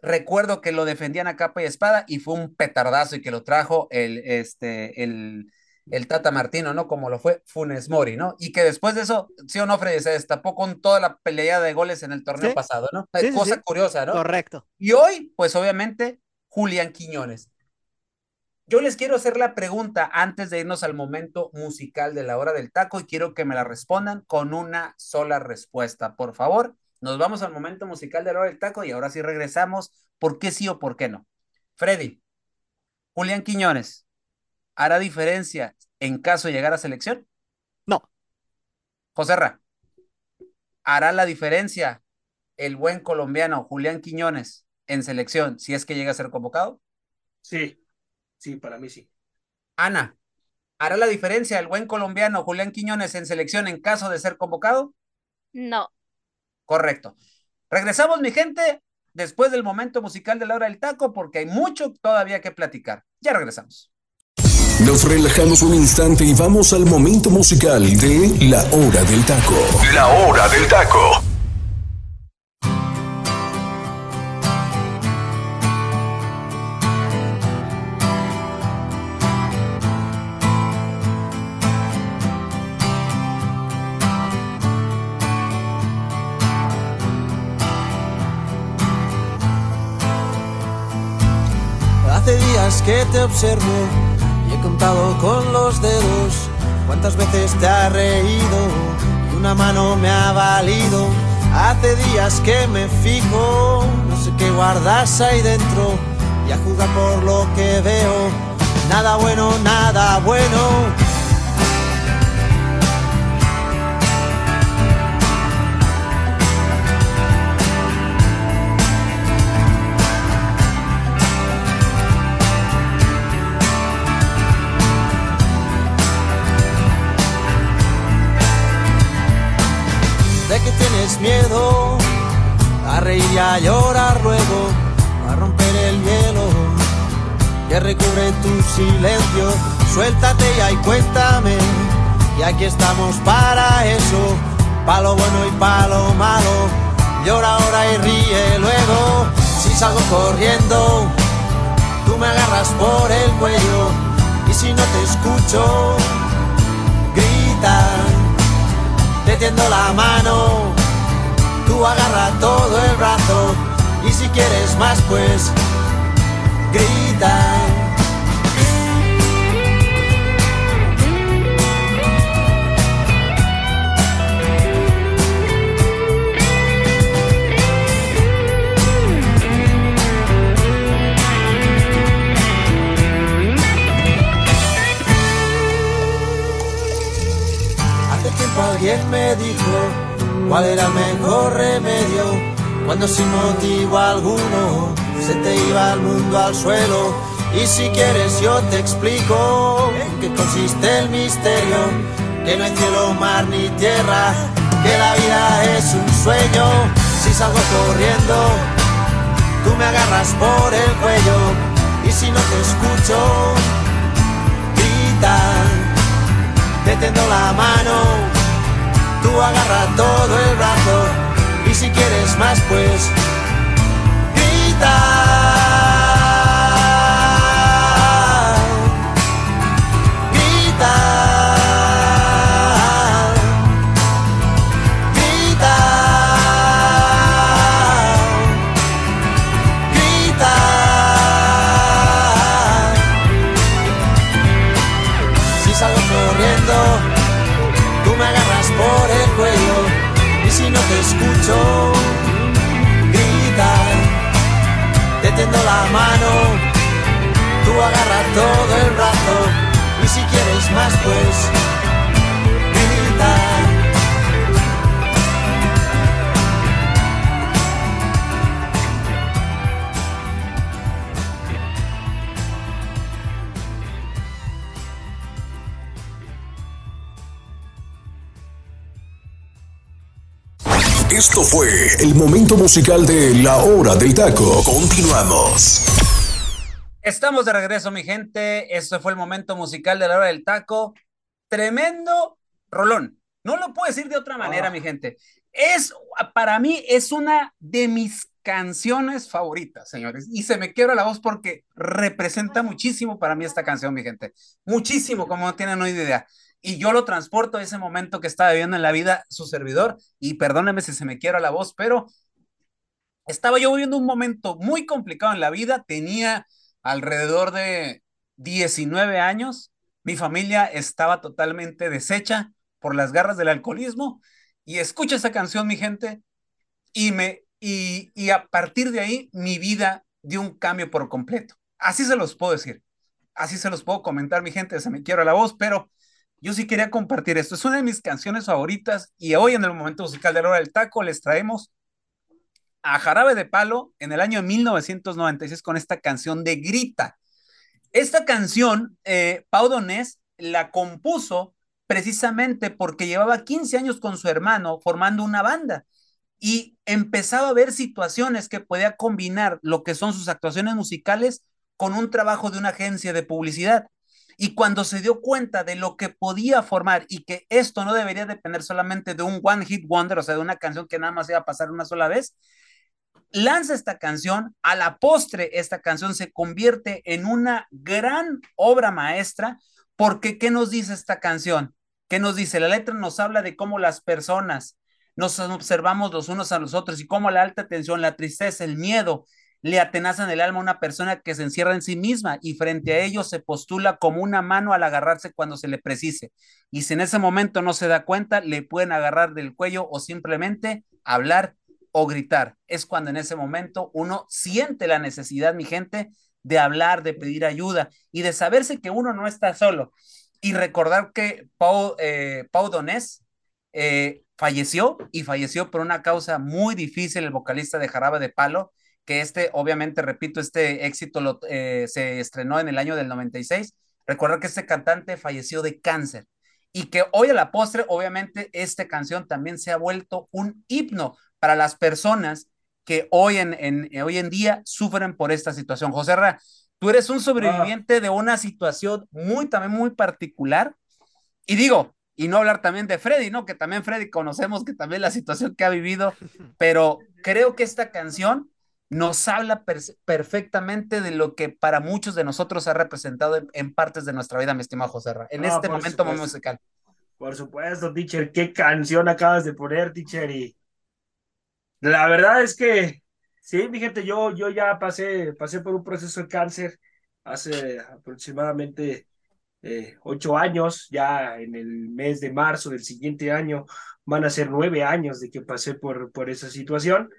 recuerdo que lo defendían a capa y espada y fue un petardazo y que lo trajo el, este, el, el Tata Martino, ¿no? Como lo fue Funes Mori, ¿no? Y que después de eso, sí o no, Freddy, se destapó con toda la pelea de goles en el torneo pasado, ¿no? Cosa curiosa, ¿no? Correcto. Y hoy, pues obviamente, Julián Quiñones. Yo les quiero hacer la pregunta antes de irnos al momento musical de la hora del taco y quiero que me la respondan con una sola respuesta, por favor. Nos vamos al momento musical de la hora del taco y ahora sí regresamos. ¿Por qué sí o por qué no? Freddy, Julián Quiñones, ¿hará diferencia en caso de llegar a selección? No. José Ra, ¿hará la diferencia el buen colombiano Julián Quiñones en selección si es que llega a ser convocado? Sí, sí, para mí sí. Ana, ¿hará la diferencia el buen colombiano Julián Quiñones en selección en caso de ser convocado? No. Correcto. Regresamos, mi gente, después del momento musical de la hora del taco, porque hay mucho todavía que platicar. Ya regresamos. Nos relajamos un instante y vamos al momento musical de La Hora del Taco. La Hora del Taco. Hace días que te observo con los dedos cuántas veces te ha reído y una mano me ha valido. Hace días que me fijo, no sé qué guardas ahí dentro y a juzgar por lo que veo. Nada bueno, nada bueno. Miedo a reír y a llorar luego, a romper el hielo que recubre tu silencio. Suéltate y cuéntame, y aquí estamos para eso, palo bueno y palo malo. Llora ahora y ríe luego, si salgo corriendo, tú me agarras por el cuello, y si no te escucho, te tiendo la mano tú agarra todo el brazo y si quieres más pues grita. Alguien me dijo ¿Cuál era el mejor remedio cuando sin motivo alguno se te iba el mundo al suelo? Y si quieres yo te explico en qué consiste el misterio, que no hay cielo, mar ni tierra, que la vida es un sueño. Si salgo corriendo, tú me agarras por el cuello y si no te escucho, grita, te tendo la mano tú agarra todo el brazo y si quieres más pues grita. Musical de La Hora del Taco. Continuamos. Estamos de regreso, mi gente. Esto fue el momento musical de La Hora del Taco. Tremendo rolón. No lo puedo decir de otra manera, ah. mi gente. Es, para mí, es una de mis canciones favoritas, señores. Y se me quiebra la voz porque representa muchísimo para mí esta canción, mi gente. Muchísimo, como no tienen hoy idea y yo lo transporto a ese momento que estaba viviendo en la vida su servidor, y perdóneme si se me quiera la voz, pero estaba yo viviendo un momento muy complicado en la vida, tenía alrededor de 19 años, mi familia estaba totalmente deshecha por las garras del alcoholismo, y escucha esa canción, mi gente, y me y, y a partir de ahí mi vida dio un cambio por completo. Así se los puedo decir. Así se los puedo comentar, mi gente, se me quiera la voz, pero yo sí quería compartir esto. Es una de mis canciones favoritas y hoy en el momento musical de la hora del taco les traemos a Jarabe de Palo en el año 1996 con esta canción de Grita. Esta canción, eh, Pau Donés la compuso precisamente porque llevaba 15 años con su hermano formando una banda y empezaba a ver situaciones que podía combinar lo que son sus actuaciones musicales con un trabajo de una agencia de publicidad. Y cuando se dio cuenta de lo que podía formar y que esto no debería depender solamente de un one hit wonder, o sea, de una canción que nada más iba a pasar una sola vez, lanza esta canción, a la postre esta canción se convierte en una gran obra maestra, porque ¿qué nos dice esta canción? ¿Qué nos dice? La letra nos habla de cómo las personas nos observamos los unos a los otros y cómo la alta tensión, la tristeza, el miedo, le atenazan el alma a una persona que se encierra en sí misma y frente a ellos se postula como una mano al agarrarse cuando se le precise. Y si en ese momento no se da cuenta, le pueden agarrar del cuello o simplemente hablar o gritar. Es cuando en ese momento uno siente la necesidad, mi gente, de hablar, de pedir ayuda y de saberse que uno no está solo. Y recordar que Pau, eh, Pau Donés eh, falleció y falleció por una causa muy difícil, el vocalista de Jarabe de Palo, que este, obviamente, repito, este éxito eh, se estrenó en el año del 96. Recordar que este cantante falleció de cáncer y que hoy a la postre, obviamente, esta canción también se ha vuelto un himno para las personas que hoy en, en hoy en día sufren por esta situación. José Ra, tú eres un sobreviviente de una situación muy, también muy particular. Y digo, y no hablar también de Freddy, ¿no? Que también Freddy conocemos que también la situación que ha vivido, [LAUGHS] pero creo que esta canción nos habla perfectamente de lo que para muchos de nosotros ha representado en, partes de nuestra vida, mi estimado José Ra, en este momento musical. Por supuesto, teacher, qué canción acabas de poner, teacher, y la verdad es que, sí, mi gente, yo, yo ya pasé, pasé por un proceso de cáncer hace aproximadamente eh, ocho años, ya en el mes de marzo del siguiente año van a ser nueve años de que pasé por, por esa situación.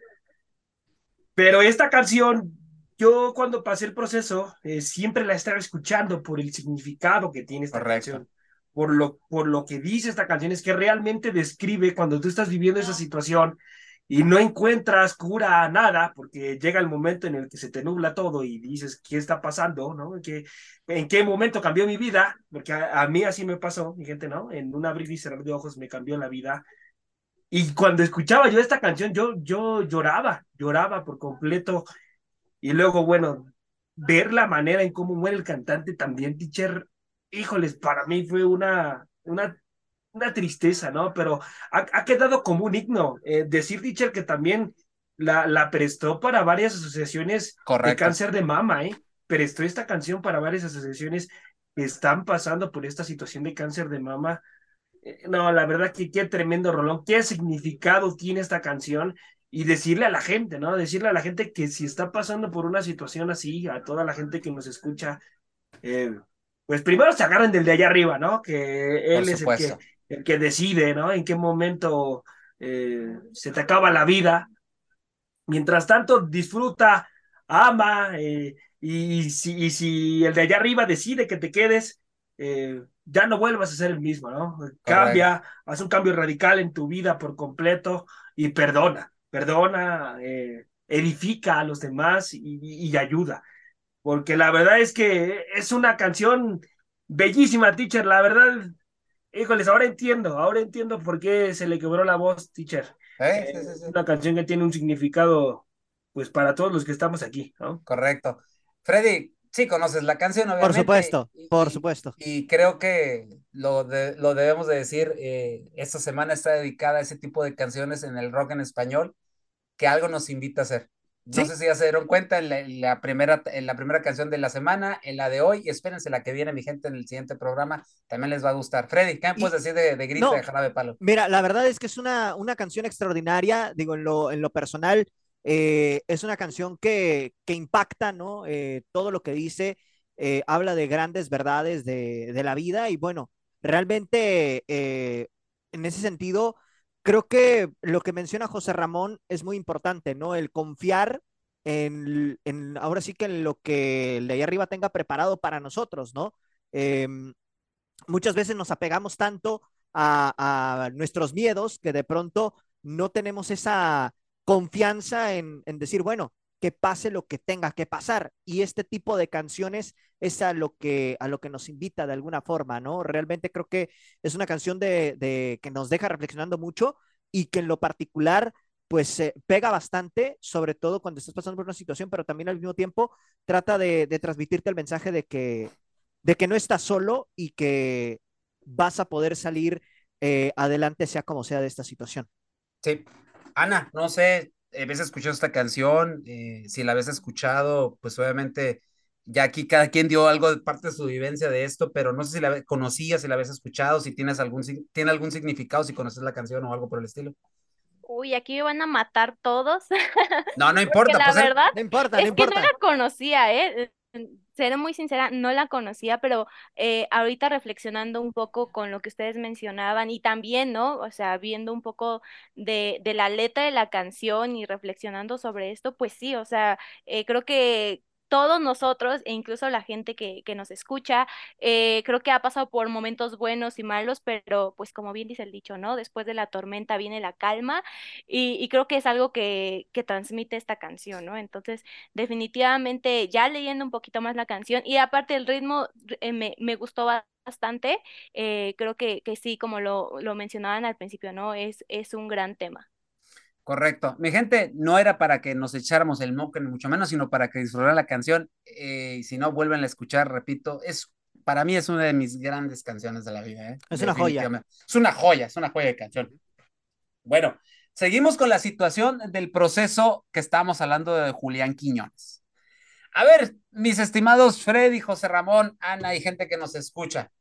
Pero esta canción, yo cuando pasé el proceso, eh, siempre la estaba escuchando por el significado que tiene esta canción. Por lo, por lo que dice esta canción, es que realmente describe cuando tú estás viviendo esa situación y no encuentras cura a nada, porque llega el momento en el que se te nubla todo y dices, ¿qué está pasando? ¿no? ¿En, qué, ¿En qué momento cambió mi vida? Porque a, a, mí así me pasó, mi gente, ¿no? En un abrir y cerrar de ojos me cambió la vida. Y cuando escuchaba yo esta canción, yo, yo lloraba, lloraba por completo. Y luego, bueno, ver la manera en cómo muere el cantante también, teacher, híjoles, para mí fue una, una, una tristeza, ¿no? Pero ha, quedado como un himno. Eh, decir, teacher, que también la, la prestó para varias asociaciones de cáncer de mama, ¿eh? Prestó esta canción para varias asociaciones que están pasando por esta situación de cáncer de mama eh, no, la verdad que qué tremendo rolón, qué significado tiene esta canción y decirle a la gente, ¿no? Decirle a la gente que si está pasando por una situación así, a toda la gente que nos escucha, eh, pues primero se agarren del de allá arriba, ¿no? Que él es el que, el que, decide, ¿no? En qué momento eh, se te acaba la vida. Mientras tanto, disfruta, ama, y, si, y si el de allá arriba decide que te quedes, eh, ya no vuelvas a ser el mismo, ¿no? Cambia, haz un cambio radical en tu vida por completo y perdona, perdona, eh, edifica a los demás y, ayuda. Porque la verdad es que es una canción bellísima, teacher. La verdad, híjoles, ahora entiendo, ahora entiendo por qué se le quebró la voz, teacher. Eh, es una canción que tiene un significado, pues, para todos los que estamos aquí, ¿no? Correcto. Freddy, Sí, conoces la canción, obviamente. Por supuesto, por supuesto. Y creo que lo, de, lo debemos de decir, eh, esta semana está dedicada a ese tipo de canciones en el rock en español, que algo nos invita a hacer. No sé si ya se dieron cuenta en la, primera, en la primera canción de la semana, en la de hoy, y espérense la que viene, mi gente, en el siguiente programa, también les va a gustar. Freddy, ¿qué me puedes decir de, de Grita de Jarabe Palo? Mira, la verdad es que es una, una canción extraordinaria, digo, en lo, en lo personal, eh, es una canción que, que impacta, ¿no? Eh, todo lo que dice, eh, habla de grandes verdades de, de, la vida y bueno, realmente en ese sentido, creo que lo que menciona José Ramón es muy importante, ¿no? El confiar en, en ahora sí que en lo que el de ahí arriba tenga preparado para nosotros, ¿no? Em, muchas veces nos apegamos tanto a, a nuestros miedos que de pronto no tenemos esa confianza en, decir, bueno, que pase lo que tenga que pasar. Y este tipo de canciones es a lo que, a lo que nos invita de alguna forma, ¿no? Realmente creo que es una canción de, que nos deja reflexionando mucho y que en lo particular, pues pega bastante, sobre todo cuando estás pasando por una situación, pero también al mismo tiempo trata de, transmitirte el mensaje de que, de que no estás solo y que vas a poder salir eh, adelante, sea como sea, de esta situación. Sí, Ana, no sé, eh, ¿ves escuchado esta canción? Eh, si la habías escuchado, pues obviamente ya aquí cada quien dio algo de parte de su vivencia de esto, pero no sé si la conocías, si la habías escuchado, si tienes algún, tiene algún significado, si conoces la canción o algo por el estilo. Uy, aquí me van a matar todos. No, no [LAUGHS] Porque importa. la pues, verdad No importa, es no que no importa. la conocía, ¿eh? Seré muy sincera, no la conocía, pero eh, ahorita reflexionando un poco con lo que ustedes mencionaban y también, ¿no? O sea, viendo un poco de, de la letra de la canción y reflexionando sobre esto, pues sí, o sea, eh, creo que todos nosotros, e incluso la gente que, que nos escucha, eh, creo que ha pasado por momentos buenos y malos, pero pues como bien dice el dicho, ¿no? Después de la tormenta viene la calma y, y creo que es algo que, que transmite esta canción, ¿no? Entonces, definitivamente ya leyendo un poquito más la canción y aparte el ritmo eh, me, me gustó ba- bastante, eh, creo que, que sí, como lo, lo mencionaban al principio, ¿no? Es, es un gran tema. Correcto. Mi gente, no era para que nos echáramos el moco, ni mucho menos, sino para que disfrutaran la canción. eh, y si no, vuelven a escuchar, repito, es para mí es una de mis grandes canciones de la vida. ¿eh? Es una joya. Es una joya, es una joya de canción. Bueno, seguimos con la situación del proceso que estábamos hablando de Julián Quiñones. A ver, mis estimados Freddy, José Ramón, Ana y gente que nos escucha.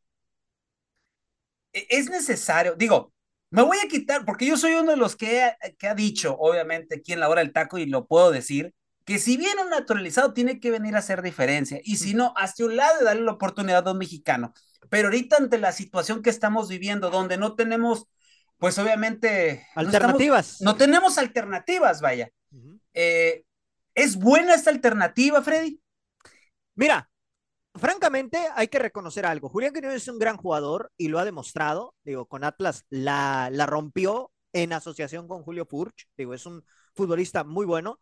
e- Es necesario, digo, me voy a quitar, porque yo soy uno de los que ha, que ha dicho, obviamente, aquí en la hora del taco, y lo puedo decir, que si viene un naturalizado, tiene que venir a hacer diferencia. Y si no, hacia un lado y darle la oportunidad a un mexicano. Pero ahorita, ante la situación que estamos viviendo, donde no tenemos, pues obviamente. no estamos- Alternativas. No, tenemos alternativas, vaya. Eh, ¿Es buena esta alternativa, Freddy? Mira, francamente hay que reconocer algo. Julián Quiñones es un gran jugador y lo ha demostrado. Digo, con Atlas la, la rompió en asociación con Julio Furch. Digo, es un futbolista muy bueno.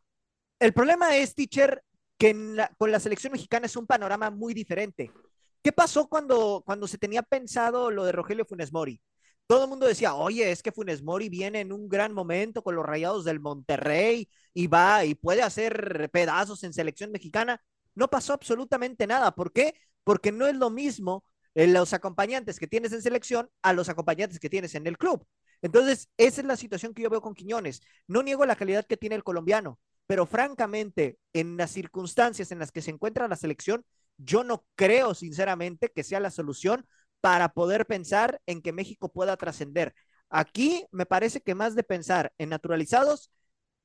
El problema es, teacher, que con la selección mexicana es un panorama muy diferente. ¿Qué pasó cuando, cuando se tenía pensado lo de Rogelio Funes Mori? Todo el mundo decía, oye, es que Funes Mori viene en un gran momento con los rayados del Monterrey y va y puede hacer pedazos en selección mexicana. No pasó absolutamente nada. ¿Por qué? Porque no es lo mismo eh, los acompañantes que tienes en selección a los acompañantes que tienes en el club. Entonces, esa es la situación que yo veo con Quiñones. No niego la calidad que tiene el colombiano, pero francamente, en las circunstancias en las que se encuentra la selección, yo no creo sinceramente que sea la solución para poder pensar en que México pueda trascender. Aquí me parece que más de pensar en naturalizados,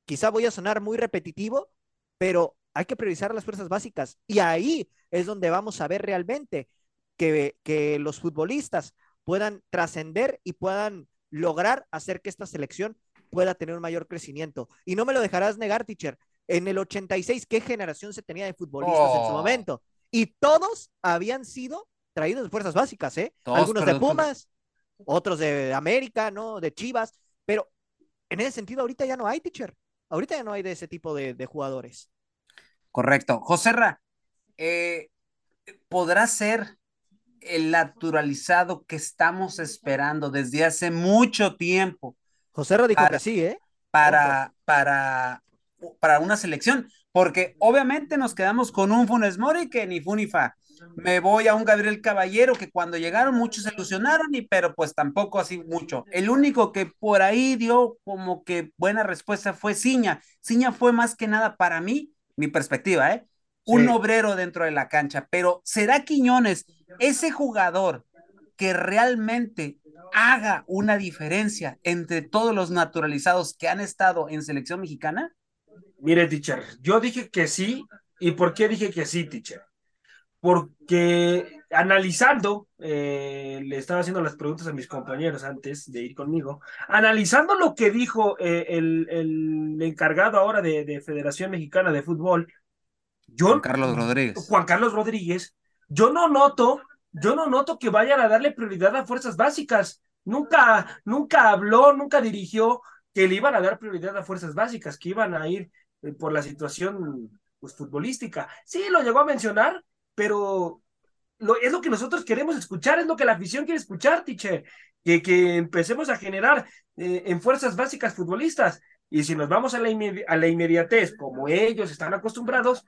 quizá voy a sonar muy repetitivo, pero hay que priorizar las fuerzas básicas. Y ahí es donde vamos a ver realmente que, que los futbolistas puedan trascender y puedan lograr hacer que esta selección pueda tener un mayor crecimiento. Y no me lo dejarás negar, teacher. En el 86, ¿qué generación se tenía de futbolistas en su Oh. momento? Y todos habían sido traídos de fuerzas básicas, ¿eh? Todos Algunos de Pumas, otros de América, ¿no? De Chivas, pero en ese sentido ahorita ya no hay, teacher. Ahorita ya no hay de ese tipo de, de jugadores. Correcto. José Ra, eh, ¿podrá ser el naturalizado que estamos esperando desde hace mucho tiempo José Ro dijo Para- que sí, ¿eh? para, para, para una selección? Porque obviamente nos quedamos con un Funes Mori que ni fu ni fa. Me voy a un Gabriel Caballero que cuando llegaron muchos se ilusionaron, y, pero pues tampoco así mucho. El único que por ahí dio como que buena respuesta fue Ciña. Ciña fue más que nada para mí, mi perspectiva, ¿eh? Un Sí. obrero dentro de la cancha. Pero ¿será Quiñones ese jugador que realmente haga una diferencia entre todos los naturalizados que han estado en selección mexicana? Mire, teacher, yo dije que sí. ¿Y por qué dije que sí, teacher? Porque analizando, eh, le estaba haciendo las preguntas a mis compañeros antes de ir conmigo, analizando lo que dijo eh, el, el encargado ahora de, de Federación Mexicana de Fútbol, yo, Juan Carlos Rodríguez. Juan Carlos Rodríguez, yo no noto, yo no noto que vayan a darle prioridad a fuerzas básicas. Nunca, nunca habló, nunca dirigió que le iban a dar prioridad a fuerzas básicas, que iban a ir eh, por la situación pues, futbolística. Sí, lo llegó a mencionar, pero lo, es lo que nosotros queremos escuchar, es lo que la afición quiere escuchar, Tiche, que, que empecemos a generar eh, en fuerzas básicas futbolistas. Y si nos vamos a la, a la inmediatez, como ellos están acostumbrados,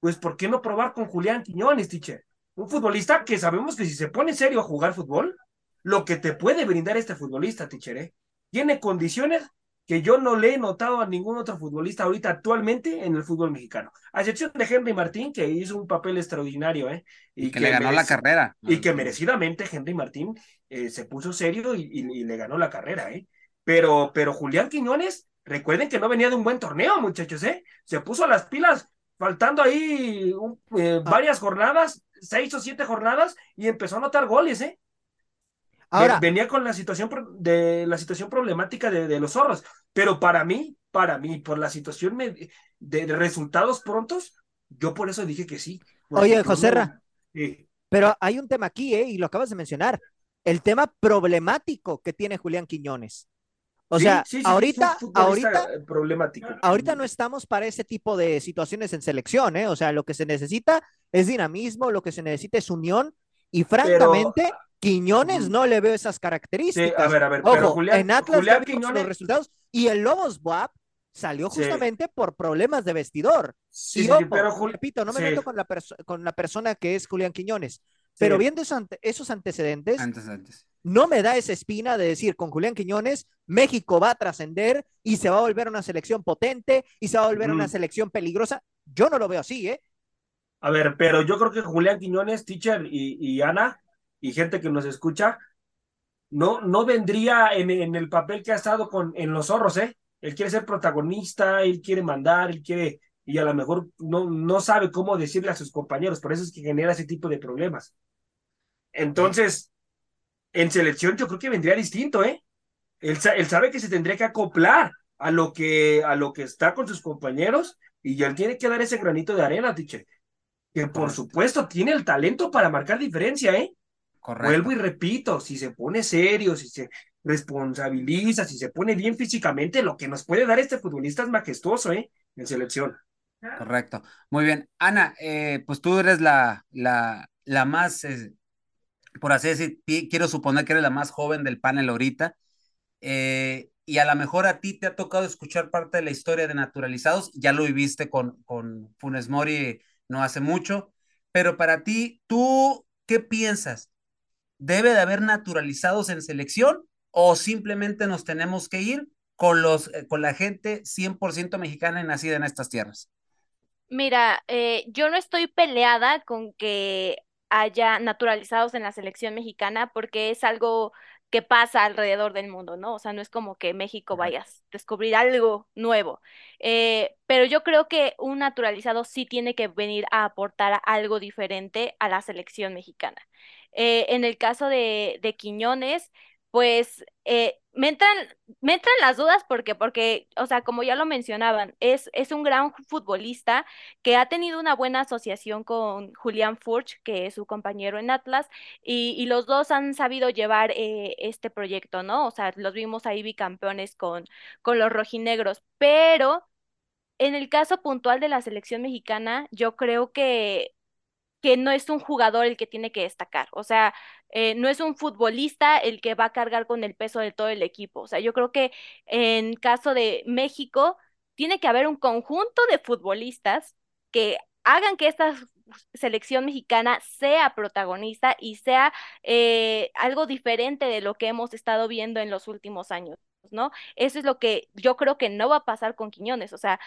pues ¿por qué no probar con Julián Quiñones, Tiche? Un futbolista que sabemos que si se pone serio a jugar fútbol, lo que te puede brindar este futbolista, Tiche, ¿eh? tiene condiciones que yo no le he notado a ningún otro futbolista ahorita actualmente en el fútbol mexicano. A excepción de Henry Martín, que hizo un papel extraordinario, ¿eh? Y, que, le ganó la carrera. Y que merecidamente Henry Martín eh, se puso serio y, y- y le ganó la carrera, ¿eh? Pero, pero Julián Quiñones, recuerden que no venía de un buen torneo, muchachos, ¿eh? Se puso las pilas faltando ahí eh, ah. varias jornadas, seis o siete jornadas, y empezó a anotar goles, ¿eh? Ahora, venía con la situación de la situación problemática de, los zorros, pero para mí, para mí, por la situación de, resultados prontos, yo por eso dije que sí. Oye, José pero hay un tema aquí, ¿eh? y lo acabas de mencionar, el tema problemático que tiene Julián Quiñones. O sea, ahorita, ahorita, problemático. ahorita no estamos para ese tipo de situaciones en selección, ¿eh? O sea, lo que se necesita es dinamismo, lo que se necesita es unión, y francamente, Quiñones no le veo esas características. a ver, a ver, pero Julián, en Atlas Quiñones... los resultados, y el Lobos Boab salió justamente por problemas de vestidor. Sí, pero repito, no me meto con la, con la persona que es Julián Quiñones, pero viendo esos, antecedentes, no me da esa espina de decir con Julián Quiñones, México va a trascender y se va a volver una selección potente y se va a volver una selección peligrosa. Yo no lo veo así, ¿eh? A ver, pero yo creo que Julián Quiñones, teacher y, Ana, y gente que nos escucha, no, no vendría en, en, el papel que ha estado con, en los zorros, ¿eh? Él quiere ser protagonista, él quiere mandar, él quiere, y a lo mejor no, no sabe cómo decirle a sus compañeros, por eso es que genera ese tipo de problemas. Entonces, en selección yo creo que vendría distinto, ¿eh? Él, sabe que se tendría que acoplar a lo que, a lo que está con sus compañeros y él tiene que dar ese granito de arena, Tiche. Que por supuesto tiene el talento para marcar diferencia, ¿eh? Correcto. Vuelvo y repito, si se pone serio, si se responsabiliza, si se pone bien físicamente, lo que nos puede dar este futbolista es majestuoso, ¿eh? En selección. Correcto. Muy bien. Ana, eh, pues tú eres la, la, la más eh, por así decir, quiero suponer que eres la más joven del panel ahorita, eh, y a lo mejor a ti te ha tocado escuchar parte de la historia de naturalizados, ya lo viviste con, con Funes Mori no hace mucho, pero para ti, ¿tú qué piensas? ¿Debe de haber naturalizados en selección o simplemente nos tenemos que ir con, los, eh, con la gente 100% mexicana y nacida en estas tierras? Mira, eh, yo no estoy peleada con que haya naturalizados en la selección mexicana porque es algo que pasa alrededor del mundo, ¿no? O sea, no es como que México vaya a descubrir algo nuevo. Eh, pero yo creo que un naturalizado sí tiene que venir a aportar algo diferente a la selección mexicana. Eh, en el caso de, de Quiñones, pues eh, me entran, me entran las dudas porque, porque, o sea, como ya lo mencionaban, es, es un gran futbolista que ha tenido una buena asociación con Julián Furch, que es su compañero en Atlas, y, y los dos han sabido llevar eh, este proyecto, ¿no? O sea, los vimos ahí bicampeones con, con los rojinegros, pero en el caso puntual de la selección mexicana, yo creo que que no es un jugador el que tiene que destacar, o sea, eh, no es un futbolista el que va a cargar con el peso de todo el equipo. O sea, yo creo que en caso de México, tiene que haber un conjunto de futbolistas que hagan que esta selección mexicana sea protagonista y sea eh, algo diferente de lo que hemos estado viendo en los últimos años. ¿no? Eso es lo que yo creo que no va a pasar con Quiñones, o sea,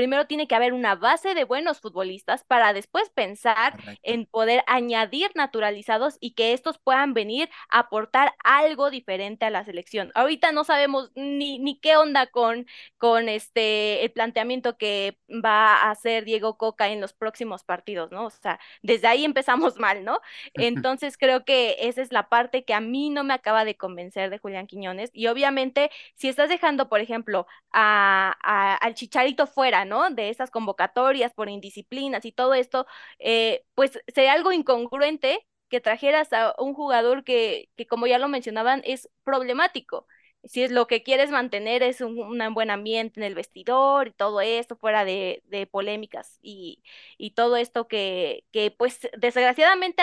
primero tiene que haber una base de buenos futbolistas para después pensar en poder añadir naturalizados y que estos puedan venir a aportar algo diferente a la selección. Ahorita no sabemos ni, ni qué onda con, con este el planteamiento que va a hacer Diego Coca en los próximos partidos, ¿no? O sea, desde ahí empezamos [LAUGHS] mal, ¿no? Entonces creo que esa es la parte que a mí no me acaba de convencer de Julián Quiñones y obviamente si estás dejando, por ejemplo, a, al Chicharito fuera, ¿no? De esas convocatorias por indisciplinas y todo esto, eh, pues sería algo incongruente que trajeras a un jugador que, que, como ya lo mencionaban, es problemático. Si es lo que quieres mantener es un, un buen ambiente en el vestidor y todo esto, fuera de, de polémicas y, y, todo esto que, que pues desgraciadamente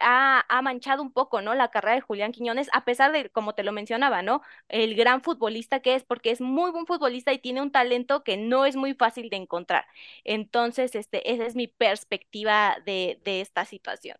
ha, manchado un poco, ¿no? La carrera de Julián Quiñones, a pesar de, como te lo mencionaba, ¿no? El gran futbolista que es, porque es muy buen futbolista y tiene un talento que no es muy fácil de encontrar. Entonces, este, esa es mi perspectiva de, de esta situación.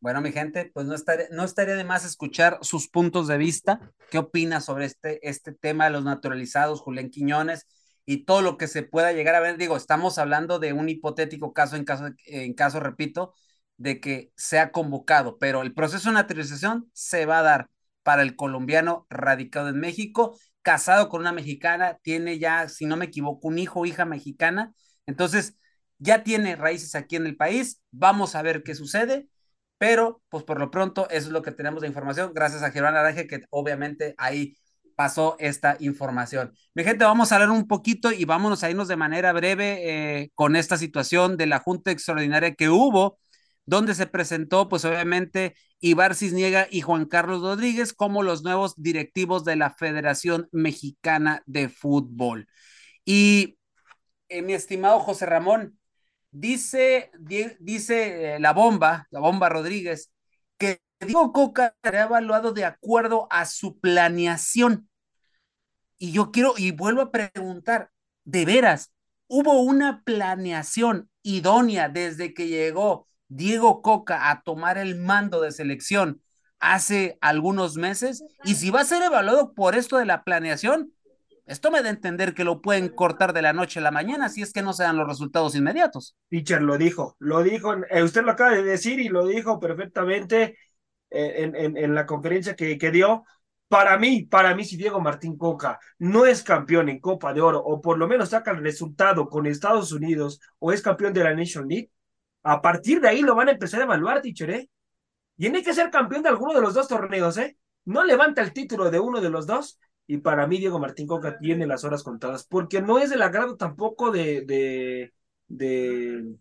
Bueno, mi gente, pues no estaría, no estaría de más escuchar sus puntos de vista. ¿Qué opina sobre este, este tema de los naturalizados, Julián Quiñones? y todo lo que se pueda llegar a ver. Digo, estamos hablando de un hipotético caso, en caso, en caso, repito, de que sea convocado, pero el proceso de naturalización se va a dar para el colombiano radicado en México, casado con una mexicana, tiene ya, si no me equivoco, un hijo o hija mexicana. Entonces, ya tiene raíces aquí en el país. Vamos a ver qué sucede. Pero, pues por lo pronto, eso es lo que tenemos de información. Gracias a Germán Araje, que obviamente ahí pasó esta información. Mi gente, vamos a hablar un poquito y vámonos a irnos de manera breve eh, con esta situación de la Junta Extraordinaria que hubo, donde se presentó, pues obviamente, Ibar Cisniega y Juan Carlos Rodríguez como los nuevos directivos de la Federación Mexicana de Fútbol. Y eh, mi estimado José Ramón, dice, dice eh, la bomba, la bomba Rodríguez, que Diego Coca será evaluado de acuerdo a su planeación. Y yo quiero, y vuelvo a preguntar, ¿de veras hubo una planeación idónea desde que llegó Diego Coca a tomar el mando de selección hace algunos meses? Y si va a ser evaluado por esto de la planeación, esto me da a entender que lo pueden cortar de la noche a la mañana si es que no se dan los resultados inmediatos. Teacher lo dijo, lo dijo, eh, usted lo acaba de decir y lo dijo perfectamente en, en, en la conferencia que, que dio. Para mí, para mí, si Diego Martín Coca no es campeón en Copa de Oro, o por lo menos saca el resultado con Estados Unidos, o es campeón de la Nation League, a partir de ahí lo van a empezar a evaluar, teacher, ¿eh? Tiene que ser campeón de alguno de los dos torneos, ¿eh? No levanta el título de uno de los dos, y para mí Diego Martín Coca tiene las horas contadas, porque no es del agrado tampoco de, de, de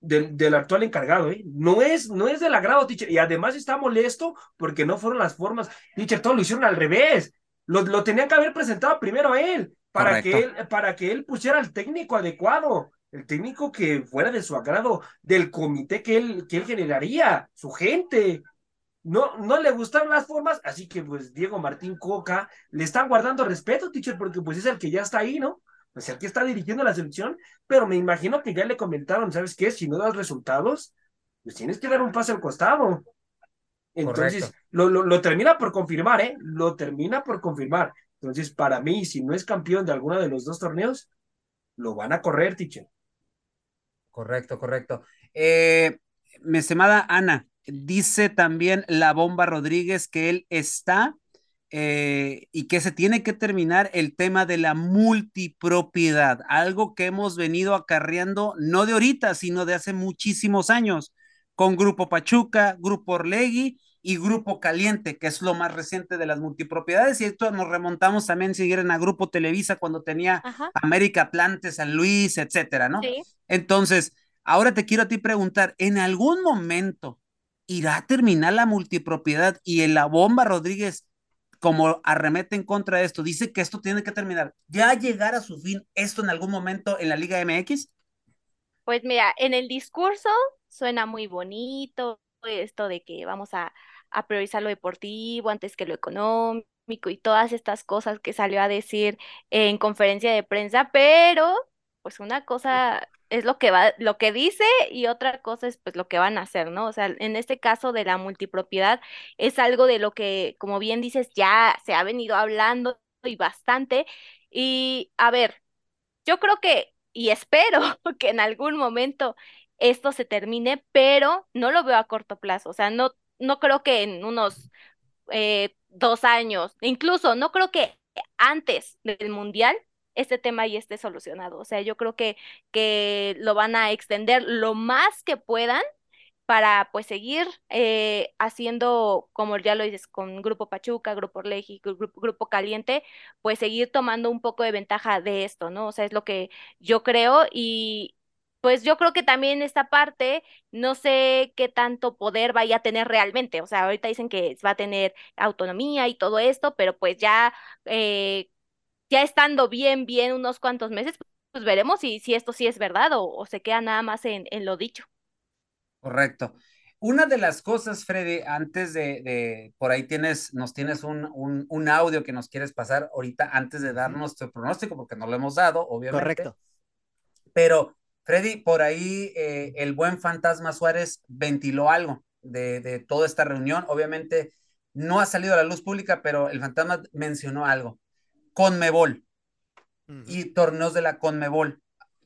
del, actual encargado, ¿eh? No es, no es del agrado, teacher. Y además está molesto porque no fueron las formas. Teacher, todo lo hicieron al revés. Lo, lo tenían que haber presentado primero a él para que él, para que él pusiera el técnico adecuado, el técnico que fuera de su agrado, del comité que él, que él generaría, su gente. No, no le gustaron las formas, así que pues Diego Martín Coca le están guardando respeto, teacher, porque pues es el que ya está ahí, ¿no? o sea, que está dirigiendo la selección, pero me imagino que ya le comentaron, ¿sabes qué? Si no das resultados, pues tienes que dar un paso al costado. Entonces, lo, lo, termina por confirmar, ¿eh? Lo termina por confirmar. Entonces, para mí, si no es campeón de alguno de los dos torneos, lo van a correr, teacher. Correcto, correcto. Eh, mi estimada Ana, dice también la bomba Rodríguez que él está eh, y que se tiene que terminar el tema de la multipropiedad, algo que hemos venido acarreando no de ahorita, sino de hace muchísimos años, con Grupo Pachuca, Grupo Orlegui y Grupo Caliente, que es lo más reciente de las multipropiedades, y esto nos remontamos también, si quieren, a Grupo Televisa cuando tenía América Atlante, San Luis, etcétera, ¿no? Entonces, ahora te quiero a ti preguntar, ¿en algún momento irá a terminar la multipropiedad y en la bomba Rodríguez como arremete en contra de esto, dice que esto tiene que terminar. ¿Ya llegar a su fin esto en algún momento en la Liga MX? Pues mira, en el discurso suena muy bonito esto de que vamos a, a priorizar lo deportivo antes que lo económico y todas estas cosas que salió a decir en conferencia de prensa, pero pues una cosa es lo que va, lo que dice y otra cosa es pues lo que van a hacer, ¿no? O sea, en este caso de la multipropiedad es algo de lo que, como bien dices, ya se ha venido hablando y bastante. Y a ver, yo creo que y espero [LAUGHS] que en algún momento esto se termine, pero no lo veo a corto plazo. O sea, no, no creo que en unos eh, dos años, incluso no creo que antes del mundial este tema ya esté solucionado. O sea, yo creo que, que lo van a extender lo más que puedan para pues seguir eh, haciendo, como ya lo dices, con Grupo Pachuca, Grupo Orleji, Grupo, Grupo Caliente, pues seguir tomando un poco de ventaja de esto, ¿no? O sea, es lo que yo creo y pues yo creo que también esta parte, no sé qué tanto poder vaya a tener realmente, o sea, ahorita dicen que va a tener autonomía y todo esto, pero pues ya eh, ya estando bien, bien unos cuantos meses, pues veremos si, si esto sí es verdad o, se queda nada más en, en, lo dicho. Correcto. Una de las cosas, Freddy, antes de, de por ahí tienes, nos tienes un, un, un, audio que nos quieres pasar ahorita antes de dar nuestro pronóstico, porque no lo hemos dado, obviamente. Correcto. Pero, Freddy, por ahí eh, el buen Fantasma Suárez ventiló algo de, de toda esta reunión. Obviamente no ha salido a la luz pública, pero el Fantasma mencionó algo. Conmebol y torneos de la Conmebol.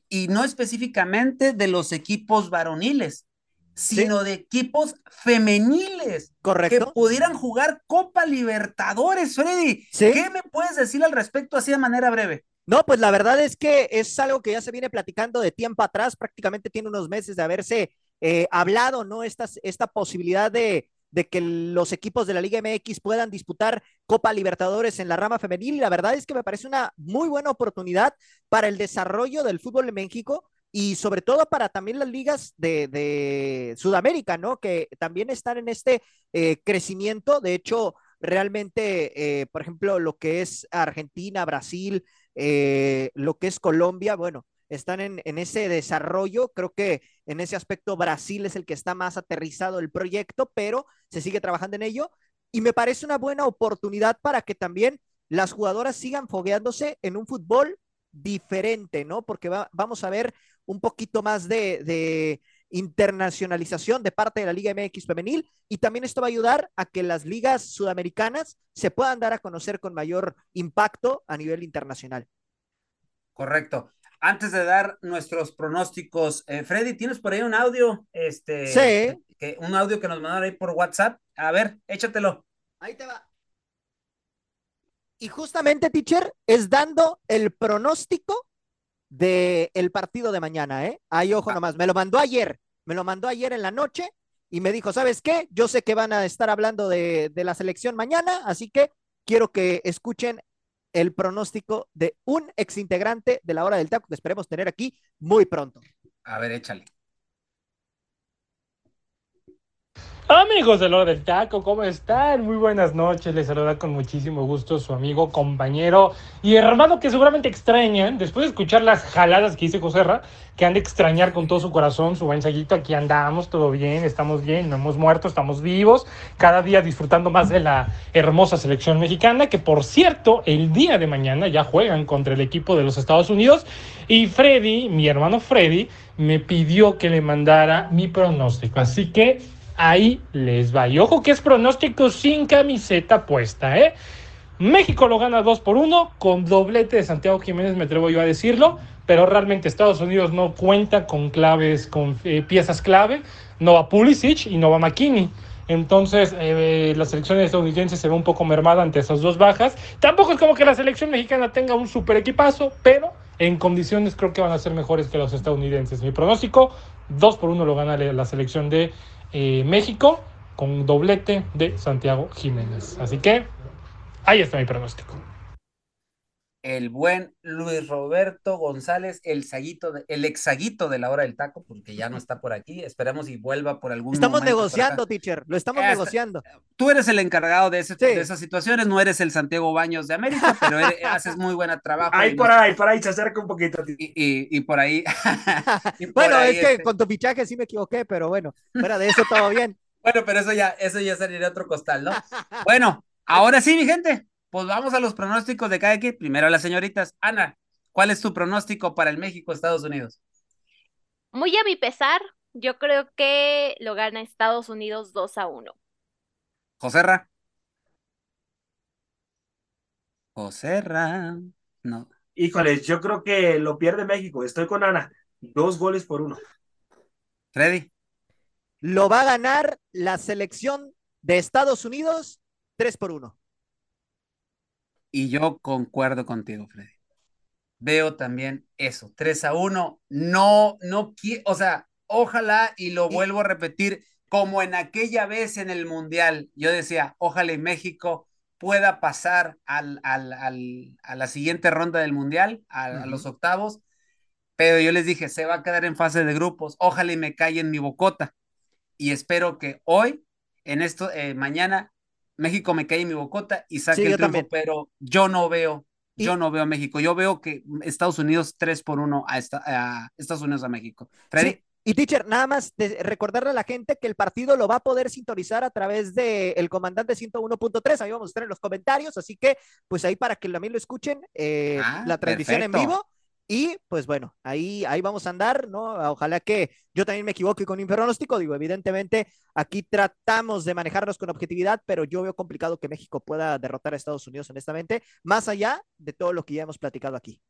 Y no específicamente de los equipos varoniles, sino de equipos femeniles Correcto. que pudieran jugar Copa Libertadores, Freddy. Sí. ¿Qué me puedes decir al respecto así de manera breve? No, pues la verdad es que es algo que ya se viene platicando de tiempo atrás, prácticamente tiene unos meses de haberse eh, hablado, ¿no? Esta, esta posibilidad de, de que los equipos de la Liga MX puedan disputar Copa Libertadores en la rama femenil. Y la verdad es que me parece una muy buena oportunidad para el desarrollo del fútbol en México y sobre todo para también las ligas de, de Sudamérica, ¿no? Que también están en este eh, crecimiento. De hecho, realmente, eh, por ejemplo, lo que es Argentina, Brasil, eh, lo que es Colombia, bueno, están en, en, ese desarrollo. Creo que en ese aspecto Brasil es el que está más aterrizado el proyecto, pero se sigue trabajando en ello. Y me parece una buena oportunidad para que también las jugadoras sigan fogueándose en un fútbol diferente, ¿no? Porque va, vamos a ver un poquito más de, de, internacionalización de parte de la Liga MX femenil y también esto va a ayudar a que las ligas sudamericanas se puedan dar a conocer con mayor impacto a nivel internacional. Correcto. Antes de dar nuestros pronósticos, eh, Freddy, ¿tienes por ahí un audio? Este, sí. Que, un audio que nos mandaron ahí por WhatsApp. A ver, échatelo. Ahí te va. Y justamente, teacher, es dando el pronóstico del el partido de mañana, ¿eh? Ahí, ojo nomás, me lo mandó ayer, me lo mandó ayer en la noche y me dijo, ¿sabes qué? Yo sé que van a estar hablando de, de la selección mañana, así que quiero que escuchen el pronóstico de un exintegrante de la hora del taco que esperemos tener aquí muy pronto. A ver, échale. Amigos de Hora del Taco, ¿cómo están? Muy buenas noches, les saluda con muchísimo gusto su amigo, compañero y hermano que seguramente extrañan, después de escuchar las jaladas que hice Joserra, que han de extrañar con todo su corazón, su buen saguito, aquí andamos, todo bien, estamos bien, no hemos muerto, estamos vivos, cada día disfrutando más de la hermosa selección mexicana, que por cierto, el día de mañana ya juegan contra el equipo de los Estados Unidos, y Freddy, mi hermano Freddy, me pidió que le mandara mi pronóstico, así que ahí les va. Y ojo que es pronóstico sin camiseta puesta, ¿eh? México lo gana 2 por 1 con doblete de Santiago Jiménez, me atrevo yo a decirlo, pero realmente Estados Unidos no cuenta con claves, con eh, piezas clave. No va Pulisic y no va McKinney. Entonces, eh, la selección estadounidense se ve un poco mermada ante esas dos bajas. Tampoco es como que la selección mexicana tenga un super equipazo, pero en condiciones creo que van a ser mejores que los estadounidenses. Mi pronóstico, 2 por 1 lo gana la selección de eh, México con doblete de Santiago Jiménez. Así que ahí está mi pronóstico. El buen Luis Roberto González, el saguito, de, el exaguito de la hora del taco, porque ya no está por aquí. Esperemos y vuelva por algún Estamos negociando, teacher, lo estamos negociando. Tú eres el encargado de, ese, sí. de, esas situaciones, no eres el Santiago Baños de América, pero eres, [LAUGHS] haces muy buen trabajo. Ahí por ahí, por ahí se acerca un poquito. Y, y, y por ahí. [LAUGHS] y por bueno, ahí, es que este... con tu fichaje sí me equivoqué, pero bueno, fuera de eso todo bien. [LAUGHS] bueno, pero eso ya, eso ya sería otro costal, ¿no? bueno, ahora sí, mi gente pues vamos a los pronósticos de cada equipo. Primero a las señoritas. Ana, ¿cuál es tu pronóstico para el México-Estados Unidos? Muy a mi pesar, yo creo que lo gana Estados Unidos 2 a 1. Joserra. Joserra. No. Híjoles, yo creo que lo pierde México. Estoy con Ana. Dos goles por uno. Freddy. Lo va a ganar la selección de Estados Unidos 3 por 1. Y yo concuerdo contigo, Freddy. Veo también eso, 3 a 1. No, no quiero, o sea, ojalá y lo vuelvo a repetir, como en aquella vez en el Mundial, yo decía, ojalá y México pueda pasar al, al, al, a la siguiente ronda del Mundial, a, uh -huh. a, los octavos, pero yo les dije, se va a quedar en fase de grupos, ojalá y me calle en mi bocota. Y espero que hoy, en esto, eh, mañana, México me cae en mi bocota y saque sí, el triunfo, pero yo no veo, y... yo no veo a México. Yo veo que Estados Unidos 3 por 1 a, esta, a Estados Unidos a México. Freddy. Sí. Y teacher, nada más de recordarle a la gente que el partido lo va a poder sintonizar a través del de comandante 101.3, ahí vamos a estar en los comentarios, así que pues ahí para que también lo escuchen, eh, ah, la transmisión perfecto. en vivo. Y pues bueno, ahí, ahí vamos a andar, ¿no? Ojalá que yo también me equivoque con mi pronóstico. Digo, evidentemente aquí tratamos de manejarnos con objetividad, pero yo veo complicado que México pueda derrotar a Estados Unidos, honestamente, más allá de todo lo que ya hemos platicado aquí.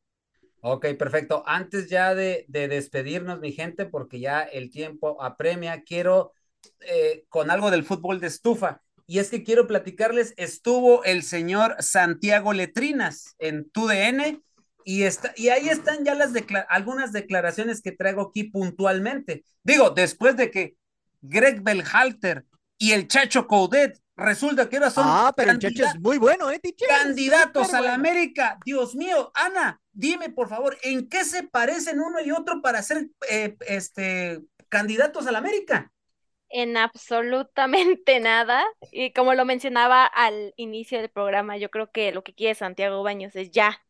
Ok, perfecto. Antes ya de, de despedirnos, mi gente, porque ya el tiempo apremia, quiero eh, con algo del fútbol de estufa. Y es que quiero platicarles, estuvo el señor Santiago Letrinas en TUDN y, está, y ahí están ya las algunas declaraciones que traigo aquí puntualmente. Digo, después de que Greg Belhalter y el Chacho Coudet resulta que ahora son. Ah, pero el Chacho es muy bueno, ¿eh? Candidatos a la América. Dios mío, Ana, dime por favor, ¿en qué se parecen uno y otro para ser eh, este, candidatos a la América? En absolutamente [LAUGHS] nada. Y como lo mencionaba al inicio del programa, yo creo que lo que quiere Santiago Baños es ya,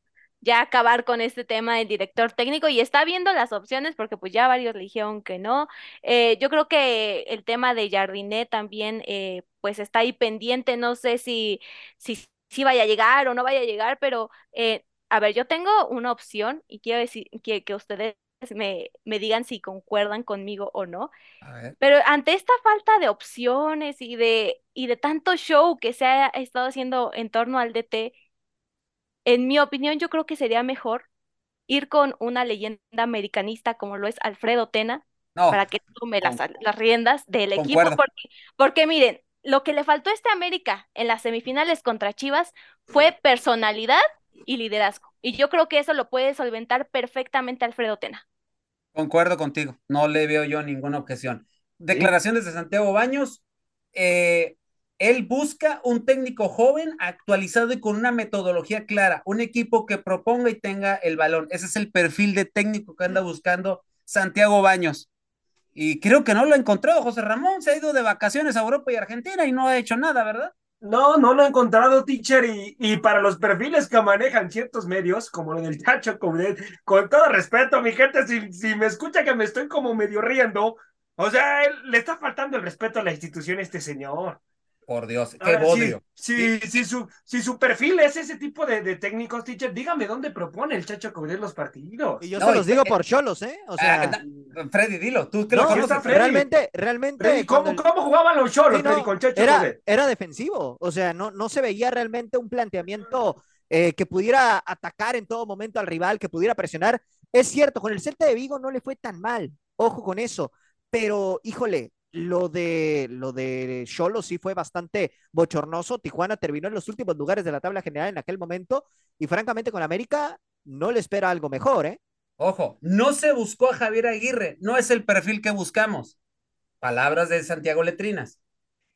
ya acabar con este tema del director técnico y está viendo las opciones porque pues ya varios le dijeron que no. Eh, yo creo que el tema de Jardinet también eh, pues está ahí pendiente, no sé si, si, si vaya a llegar o no vaya a llegar, pero eh, a ver, yo tengo una opción y quiero decir que, que ustedes me, me digan si concuerdan conmigo o no. Pero ante esta falta de opciones y de, y de tanto show que se ha estado haciendo en torno al DT, en mi opinión yo creo que sería mejor ir con una leyenda americanista como lo es Alfredo Tena, para que tome las, las riendas del equipo. Porque, porque miren, lo que le faltó a este América en las semifinales contra Chivas fue personalidad y liderazgo. Y yo creo que eso lo puede solventar perfectamente Alfredo Tena. Concuerdo contigo, no le veo yo ninguna objeción. Declaraciones de Santiago Baños. Eh, él busca un técnico joven, actualizado y con una metodología clara, un equipo que proponga y tenga el balón. Ese es el perfil de técnico que anda buscando Santiago Baños. Y creo que no lo ha encontrado José Ramón. Se ha ido de vacaciones a Europa y Argentina y no ha hecho nada, ¿verdad? No, no lo he encontrado, teacher, y, y para los perfiles que manejan ciertos medios, como lo del Chacho con todo respeto, mi gente, si, si me escucha que me estoy como medio riendo, o sea, le está faltando el respeto a la institución este señor. Por Dios, qué odio. Si, si, su, si su perfil es ese tipo de, de técnicos, teacher, dígame dónde propone el Chacho cubrir los partidos. Y yo se los digo por cholos, ¿eh? O sea. Ah, Freddy, dilo, tú que lo conoces. Realmente, realmente. ¿cómo, ¿cómo, jugaban los cholos, Freddy, con Chacho era, era defensivo. O sea, no, no se veía realmente un planteamiento eh, que pudiera atacar en todo momento al rival, que pudiera presionar. Es cierto, con el Celta de Vigo no le fue tan mal. Ojo con eso. Pero, híjole, lo de lo de Cholo sí fue bastante bochornoso. Tijuana terminó en los últimos lugares de la tabla general en aquel momento y francamente con América no le espera algo mejor, ¿eh? Ojo, no se buscó a Javier Aguirre, no es el perfil que buscamos. Palabras de Santiago Letrinas.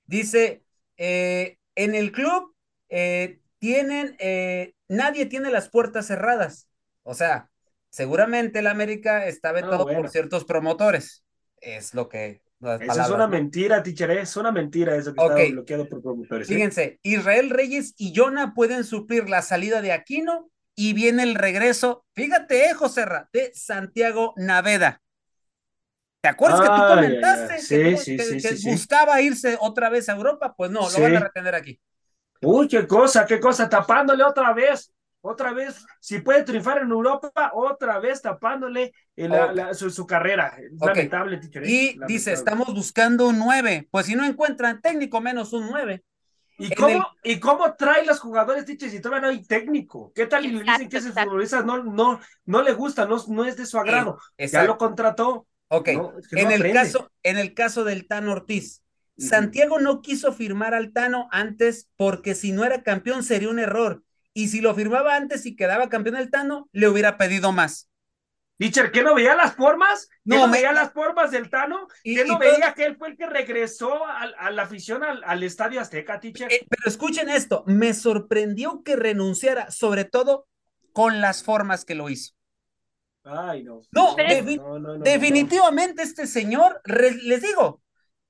Dice, eh, en el club eh, tienen, eh, nadie tiene las puertas cerradas. O sea, seguramente el América está vetado por ciertos promotores. Es lo que eso es una mentira, teacher, es una mentira eso que está bloqueado por promotores. ¿eh? Fíjense, Israel Reyes y Jonah pueden suplir la salida de Aquino y viene el regreso, fíjate, eh, José de Santiago Naveda. ¿Te acuerdas que tú comentaste que, buscaba irse otra vez a Europa? Pues no, lo van a retener aquí. Uy, qué cosa, qué cosa, tapándole otra vez otra vez, si puede triunfar en Europa, otra vez tapándole su, carrera. lamentable, ¿eh? Y dice, estamos buscando un 9. Pues si no encuentran técnico, menos un 9. ¿Y cómo, ¿Y cómo trae los jugadores, teacher, si todavía no hay técnico? ¿Qué tal? Y le dicen que ese futbolista no, no, no le gusta, no, no es de su agrado. ya lo contrató. Ok, en, el caso, en el caso del Tano Ortiz, Santiago no quiso firmar al Tano antes porque si no era campeón sería un error y si lo firmaba antes y quedaba campeón del Tano, le hubiera pedido más. Teacher, ¿qué no veía las formas? ¿Qué no, veía las formas del Tano? ¿Qué no veía que él fue el que regresó a, la afición al, Estadio Azteca, teacher? Eh, pero escuchen esto, me sorprendió que renunciara, sobre todo con las formas que lo hizo. Ay, no. No, definitivamente este señor, les digo,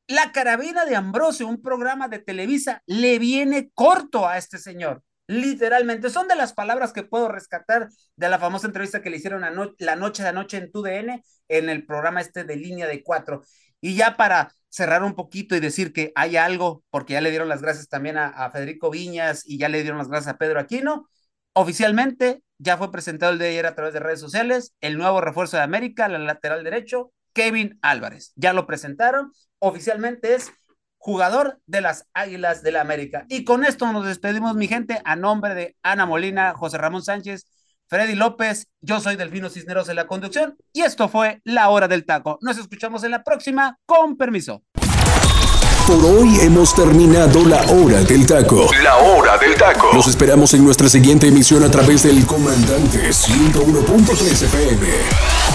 la carabina de Ambrosio, un programa de Televisa, le viene corto a este señor literalmente. Son de las palabras que puedo rescatar de la famosa entrevista que le hicieron la noche de anoche en TUDN, en el programa este de línea de cuatro. Y ya para cerrar un poquito y decir que hay algo, porque ya le dieron las gracias también a, Federico Viñas y ya le dieron las gracias a Pedro Aquino, oficialmente ya fue presentado el de ayer a través de redes sociales, el nuevo refuerzo de América, la lateral derecho, Kevin Álvarez. Ya lo presentaron, oficialmente es jugador de las Águilas de la América. Y con esto nos despedimos, mi gente, a nombre de Ana Molina, José Ramón Sánchez, Freddy López, yo soy Delfino Cisneros en la conducción y esto fue La Hora del Taco. Nos escuchamos en la próxima, con permiso. Por hoy hemos terminado la hora del taco. La hora del taco. Los esperamos en nuestra siguiente emisión a través del Comandante 101.3 FM.